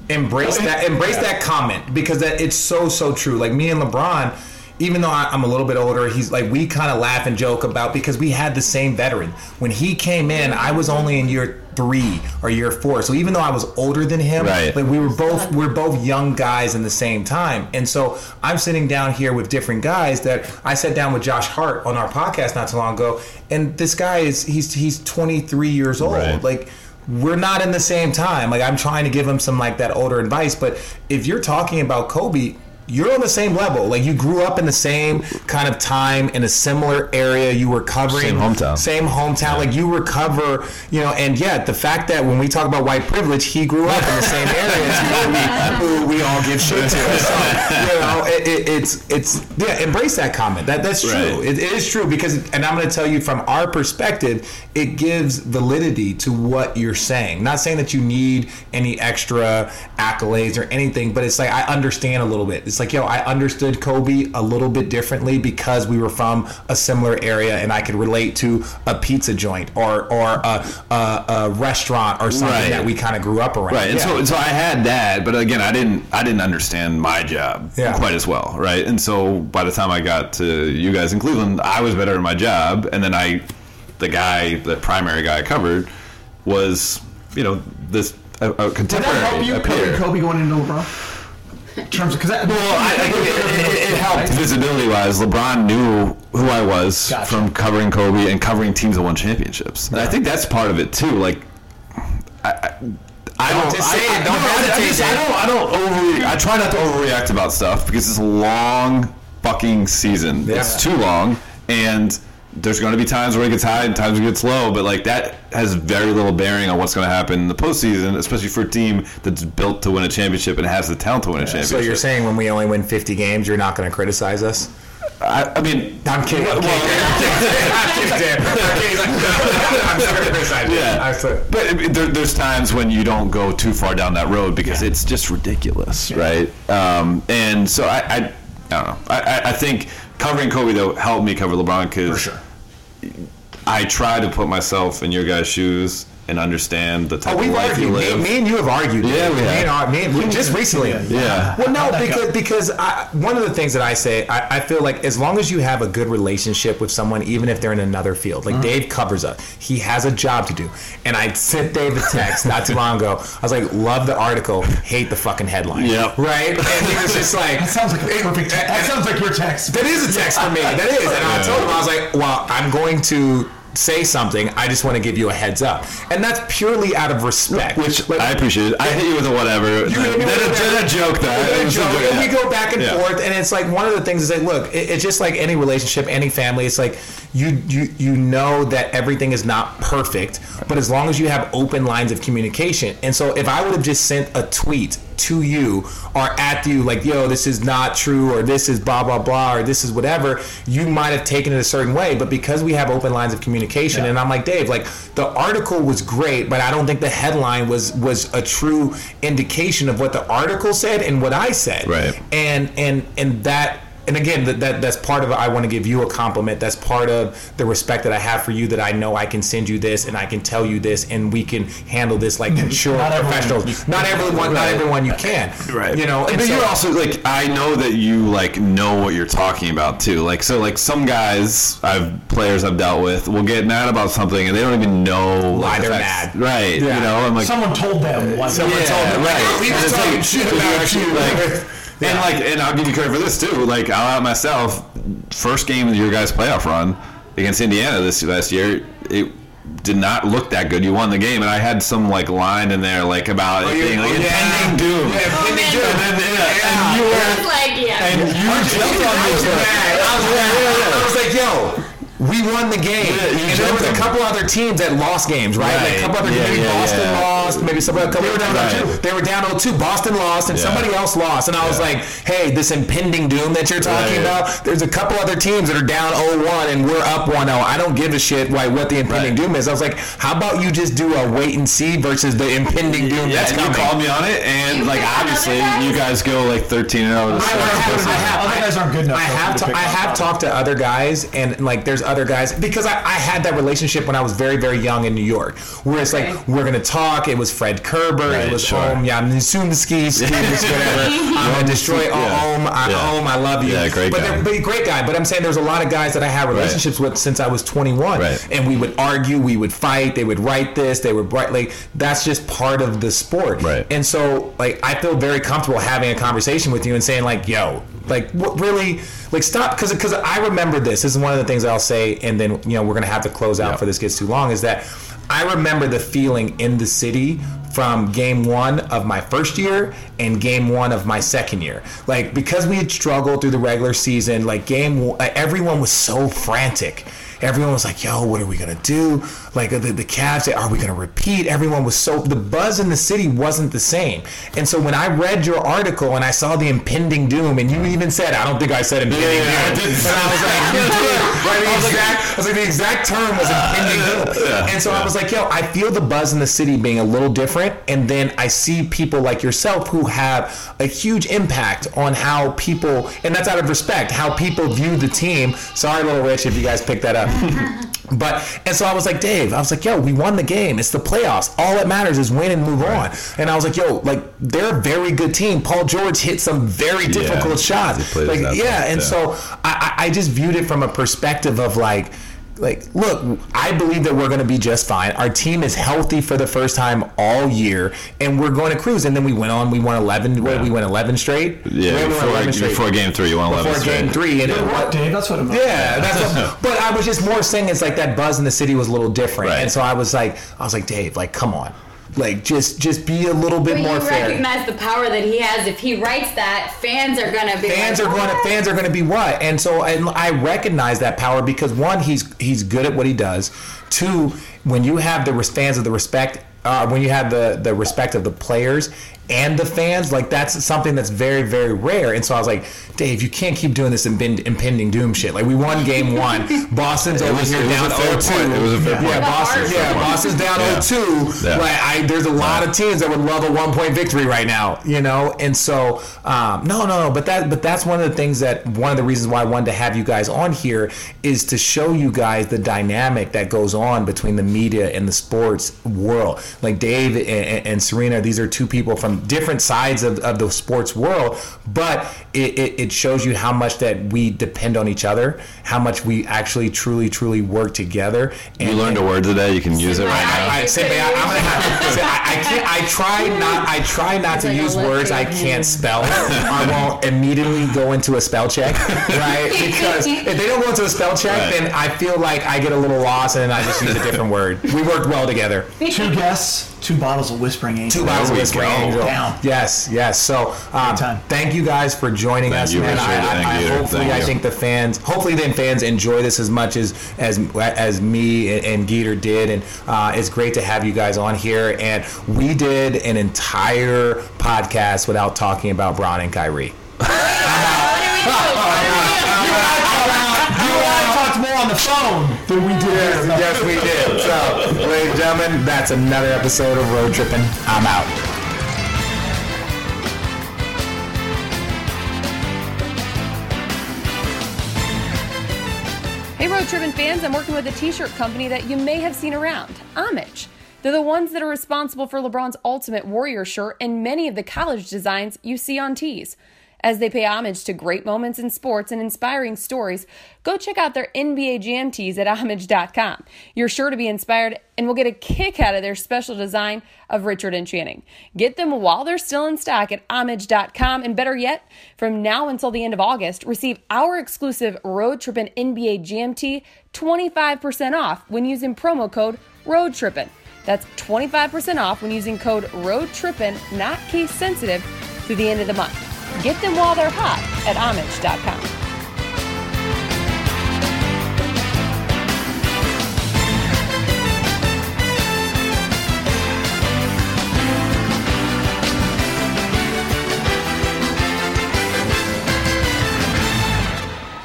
Speaker 2: embrace that. Embrace that comment because that it's so so true. Like me and LeBron. Even though I- I'm a little bit older, he's like we kind of laugh and joke about because we had the same veteran. When he came in, I was only in year three or year four. So even though I was older than him,
Speaker 5: Right.
Speaker 2: like we were both we're both young guys in the same time. And so I'm sitting down here with different guys that I sat down with Josh Hart on our podcast not too long ago, and this guy is he's he's 23 years old.
Speaker 5: Right.
Speaker 2: Like we're not in the same time. Like I'm trying to give him some like that older advice, but if you're talking about Kobe, you're on the same level. Like you grew up in the same kind of time in a similar area. You were covering
Speaker 5: Same hometown.
Speaker 2: Same hometown. Like you recover, you know, and yet the fact that when we talk about white privilege, he grew up in the same areas who, we, who we all give shit to. So, you know, it, it, it's it's yeah. Embrace that comment. That that's true.
Speaker 5: Right.
Speaker 2: It, it is true because, and I'm going to tell you from our perspective, it gives validity to what you're saying. Not saying that you need any extra accolades or anything, but it's like I understand a little bit. It's like yo, I understood Kobe a little bit differently because we were from a similar area, and I could relate to a pizza joint or or a, a, a restaurant or something
Speaker 5: Right.
Speaker 2: that we kind of grew up around.
Speaker 5: Right, and
Speaker 2: Yeah.
Speaker 5: so so I had that, but again, I didn't I didn't understand my job
Speaker 2: Yeah.
Speaker 5: quite as well, right? And so by the time I got to you guys in Cleveland, I was better at my job, and then I, the guy, the primary guy I covered, was you know this a, a
Speaker 3: Did that
Speaker 5: contemporary,
Speaker 3: help you, Kobe. Kobe going into LeBron? In terms of because
Speaker 5: Well, I, I, it, it, it helped visibility wise. LeBron knew who I was
Speaker 3: Gotcha.
Speaker 5: from covering Kobe and covering teams that won championships. And I think that's part of it too. Like, I, I, I don't,
Speaker 2: Just say
Speaker 5: I,
Speaker 2: it. Don't
Speaker 5: I- I,
Speaker 2: hesitate,
Speaker 5: I don't. I don't over. I try not to overreact about stuff because it's a long fucking season. It's too long, and there's going to be times where it gets high and times where it gets low. But like that has very little bearing on what's going to happen in the postseason, especially for a team that's built to win a championship and has the talent to win a championship.
Speaker 2: So you're saying when we only win 50 games, you're not going to criticize us?
Speaker 5: I, I mean,
Speaker 2: I'm kidding. I'm kidding. I'm kidding. I'm kidding. I'm still gonna criticize you.
Speaker 5: Yeah. But there, there's times when you don't go too far down that road because it's just ridiculous, right? Um, and so I, I, I don't know. I, I, I think covering Kobe though helped me cover LeBron because
Speaker 3: sure.
Speaker 5: I try to put myself in your guys' shoes and understand the type
Speaker 2: Oh,
Speaker 5: of
Speaker 2: we've
Speaker 5: life you
Speaker 2: argued. Me,
Speaker 5: live.
Speaker 2: me and you have argued.
Speaker 5: Yeah, we
Speaker 2: me
Speaker 5: have.
Speaker 2: And, our- me and, we, just recently.
Speaker 5: Yeah.
Speaker 2: Well, no, because because I, one of the things that I say, I, I feel like as long as you have a good relationship with someone, even if they're in another field,
Speaker 5: Uh-huh.
Speaker 2: like Dave covers us, he has a job to do. And I sent Dave a text not too long ago. I was like, love the article, hate the fucking headline.
Speaker 5: Yep.
Speaker 2: Right? And he was just like,
Speaker 3: That sounds like a perfect. Te- that sounds like your text.
Speaker 2: That is a text for me. That is. And I told him, I was like, well, I'm going to say something. I just want to give you a heads up. And that's purely out of respect.
Speaker 5: Which
Speaker 2: Like,
Speaker 5: I appreciate. I hit you with a whatever.
Speaker 2: You hit me with
Speaker 5: a,
Speaker 2: a-
Speaker 5: then a joke that.
Speaker 2: And
Speaker 5: it was a
Speaker 2: joke,
Speaker 5: joke,
Speaker 2: and we go back and
Speaker 5: Yeah.
Speaker 2: forth, and it's like one of the things is like, look, it, it's just like any relationship, any family. It's like you you you know that everything is not perfect, but as long as you have open lines of communication, and so if I would have just sent a tweet to you or at you like, yo, this is not true, or this is blah blah blah, or this is whatever, you might have taken it a certain way, but because we have open lines of communication, and I'm like, Dave, like the article was great, but I don't think the headline was was a true indication of what the article said and what I said.
Speaker 5: Right.
Speaker 2: and and and that and again, that, that that's part of. I want to give you a compliment. That's part of the respect that I have for you. That I know I can send you this, and I can tell you this, and we can handle this like mature
Speaker 3: Not everyone-
Speaker 2: professionals. Not everyone, not everyone you can.
Speaker 5: Right.
Speaker 2: You know, and
Speaker 5: but
Speaker 2: so-
Speaker 5: you're also like I know that you like know what you're talking about too. Like so, like some guys, I've players I've dealt with will get mad about something and they don't even know
Speaker 2: Why
Speaker 5: like,
Speaker 2: they're mad.
Speaker 5: Right.
Speaker 2: Yeah.
Speaker 5: You know, I'm like
Speaker 3: Someone told them one.
Speaker 2: Someone
Speaker 5: yeah,
Speaker 2: told them,
Speaker 5: right.
Speaker 2: "We
Speaker 5: And
Speaker 2: was talking
Speaker 5: like,
Speaker 2: shit about you."
Speaker 5: like-
Speaker 2: Yeah.
Speaker 5: And like, and I'll give you credit for this too. Like, I'll out myself. First game of your guys' playoff run against Indiana this last year, it did not look that good. You won the game, and I had some like line in there like about oh,
Speaker 2: it
Speaker 5: being like
Speaker 2: oh, yeah.
Speaker 5: impending doom.
Speaker 2: Yeah, impending oh,
Speaker 4: man.
Speaker 2: doom.
Speaker 5: And yeah,
Speaker 2: Yeah.
Speaker 5: and you were
Speaker 4: like, yeah.
Speaker 5: and you jumped on
Speaker 2: I
Speaker 5: me.
Speaker 2: was
Speaker 5: for it.
Speaker 2: mad. I was mad. I was like, yo. We won the game,
Speaker 5: Yeah, you
Speaker 2: and there was a couple other teams that lost games, right? Like a couple other
Speaker 5: Yeah,
Speaker 2: maybe
Speaker 5: yeah,
Speaker 2: Boston
Speaker 5: yeah.
Speaker 2: lost, maybe some other couple. They were down
Speaker 5: Right.
Speaker 2: 0 They were down 0-2. Boston lost, and
Speaker 5: Yeah.
Speaker 2: somebody else lost, and I was like, hey, this impending doom that you're talking
Speaker 5: Right.
Speaker 2: about. There's a couple other teams that are down 0-1, and we're up 1-0. I don't give a shit like what the impending
Speaker 5: Right.
Speaker 2: doom is. I was like, how about you just do a wait and see versus the impending doom
Speaker 5: Yeah,
Speaker 2: that's
Speaker 5: and you
Speaker 2: coming?
Speaker 5: called me on it, and
Speaker 4: You
Speaker 5: like obviously
Speaker 4: guys?
Speaker 5: you guys go like 13 and 0.
Speaker 2: I, I have, I have,
Speaker 3: Other guys aren't good enough
Speaker 2: I have,
Speaker 3: to
Speaker 2: I have talked to other guys, and like there's other guys because I, I had that relationship when I was very, very young in New York, where it's like we're gonna talk. It was Fred Kerber.
Speaker 5: Right,
Speaker 2: it was
Speaker 5: sure.
Speaker 2: Ohm. Yeah, I'm soon to ski, ski, whatever. I'm gonna destroy
Speaker 5: Yeah.
Speaker 2: Ohm. I,
Speaker 5: Yeah.
Speaker 2: Ohm. I love you.
Speaker 5: Yeah, great
Speaker 2: but
Speaker 5: guy.
Speaker 2: they're- But great guy. But I'm saying there's a lot of guys that I had relationships with since I was 21,
Speaker 5: Right.
Speaker 2: and we would argue, we would fight. They would write this. They would write like that's just part of the sport.
Speaker 5: Right.
Speaker 2: And so like I feel very comfortable having a conversation with you and saying like, yo, like what really like stop because because I remember this. This is one of the things I'll say, and then you know we're gonna have to close out
Speaker 5: Yeah.
Speaker 2: for this gets too long. Is that I remember the feeling in the city from game one of my first year and game one of my second year. Like because we had struggled through the regular season, like game everyone was so frantic. Everyone was like, "Yo, what are we gonna do?" Like the, the Cavs, are we gonna repeat? Everyone was so the buzz in the city wasn't the same. And so when I read your article and I saw the impending doom, and you even said, "I don't think I said impending
Speaker 5: Yeah, yeah, I did.
Speaker 2: and I was like, "You did." Right? The exact, I was like, the exact term was impending doom.
Speaker 5: Yeah,
Speaker 2: and so I was like, "Yo, I feel the buzz in the city being a little different." And then I see people like yourself who have a huge impact on how people, and that's out of respect, how people view the team. Sorry, little Rich, if you guys picked that up. But and so I was like, Dave, I was like, yo, we won the game. It's the playoffs. All that matters is win and move on. And I was like, yo, like they're a very good team. Paul George hit some very difficult
Speaker 5: he
Speaker 2: shots. Like yeah, and
Speaker 5: yeah.
Speaker 2: so I I just viewed it from a perspective of like. Like, look, I believe that we're going to be just fine. Our team is healthy for the first time all year, and we're going to cruise. And then we went on. We won eleven. What, we went eleven straight.
Speaker 5: Yeah,
Speaker 2: we won
Speaker 5: before,
Speaker 2: 11 straight.
Speaker 5: before game three, you won 11
Speaker 2: Before game three, and it,
Speaker 3: Good work, Dave. That's what I'm.
Speaker 2: yeah, that's what, but I was just more saying it's like that buzz in the city was a little different,
Speaker 5: Right.
Speaker 2: and so I was like, I was like, Dave, like, come on, like, just just be a little bit
Speaker 4: But
Speaker 2: more
Speaker 4: you
Speaker 2: fair.
Speaker 4: recognize the power that he has. If he writes that, fans are gonna be
Speaker 2: Fans
Speaker 4: like,
Speaker 2: are going to
Speaker 4: "What?"
Speaker 2: fans are going to be what, and so and I recognize that power because one, he's he's good at what he does. Two, when you have the fans of the respect, uh, when you have the the respect of the players and the fans, like that's something that's very very rare. And so I was like, Dave, you can't keep doing this impend- impending doom shit. Like we won game one, Boston's over
Speaker 5: was-
Speaker 2: here
Speaker 5: it
Speaker 2: down
Speaker 5: a
Speaker 2: 0-2.
Speaker 5: It was a fair
Speaker 2: Yeah,
Speaker 5: point.
Speaker 2: Boston, yeah. Boston's down
Speaker 5: Yeah.
Speaker 2: 0-2.
Speaker 5: Yeah.
Speaker 2: Like I, there's a lot of teams that would love a one point victory right now, you know. And so, um, no, no, no. But that, but that's one of the things that one of the reasons why I wanted to have you guys on here is to show you guys the dynamic that goes on between the media and the sports world. Like Dave and, and Sarina, these are two people from different sides of, of the sports world, but it, it, it shows you how much that we depend on each other, how much we actually truly, truly work together. And,
Speaker 5: You learned a word today. You can use it right now.
Speaker 2: I, I, simply, I, I'm gonna have. I, I can't. I try not. I try not to
Speaker 4: like
Speaker 2: use words I can't spell. I won't immediately go into a spell check, right? Because if they don't go into a spell check,
Speaker 5: Right.
Speaker 2: then I feel like I get a little lost, and then I just use a different word. We worked well together.
Speaker 3: Two guests, two bottles of Whispering Angel.
Speaker 2: Two bottles of Whispering
Speaker 5: go.
Speaker 2: Angel.
Speaker 3: Down.
Speaker 2: Yes, yes. So, um, thank you guys for joining
Speaker 5: Thank
Speaker 2: us,
Speaker 5: you,
Speaker 2: man. I, I,
Speaker 5: Thank
Speaker 2: I
Speaker 5: you.
Speaker 2: hopefully,
Speaker 5: Thank
Speaker 2: I
Speaker 5: you.
Speaker 2: think the fans, hopefully, then fans enjoy this as much as as as me and, and Geeter did, and uh, it's great to have you guys on here. And we did an entire podcast without talking about Bron and Kyrie.
Speaker 3: You and I talked more on the phone than we did.
Speaker 2: Yes, yes, we did. So, ladies and gentlemen, that's another episode of Road Trippin'. I'm out.
Speaker 1: Hey, Road Trippin' fans, I'm working with a t shirt company that you may have seen around Homage. They're the ones that are responsible for LeBron's Ultimate Warrior shirt and many of the college designs you see on tees. As they pay homage to great moments in sports and inspiring stories, go check out their NBA tees at homage.com. You're sure to be inspired and will get a kick out of their special design of Richard and Channing. Get them while they're still in stock at homage.com. And better yet, from now until the end of August, receive our exclusive Road Trippin' NBA tee 25% off when using promo code Road Trippin'. That's 25% off when using code Road Trippin', not case sensitive, through the end of the month. Get them while they're hot at homage.com.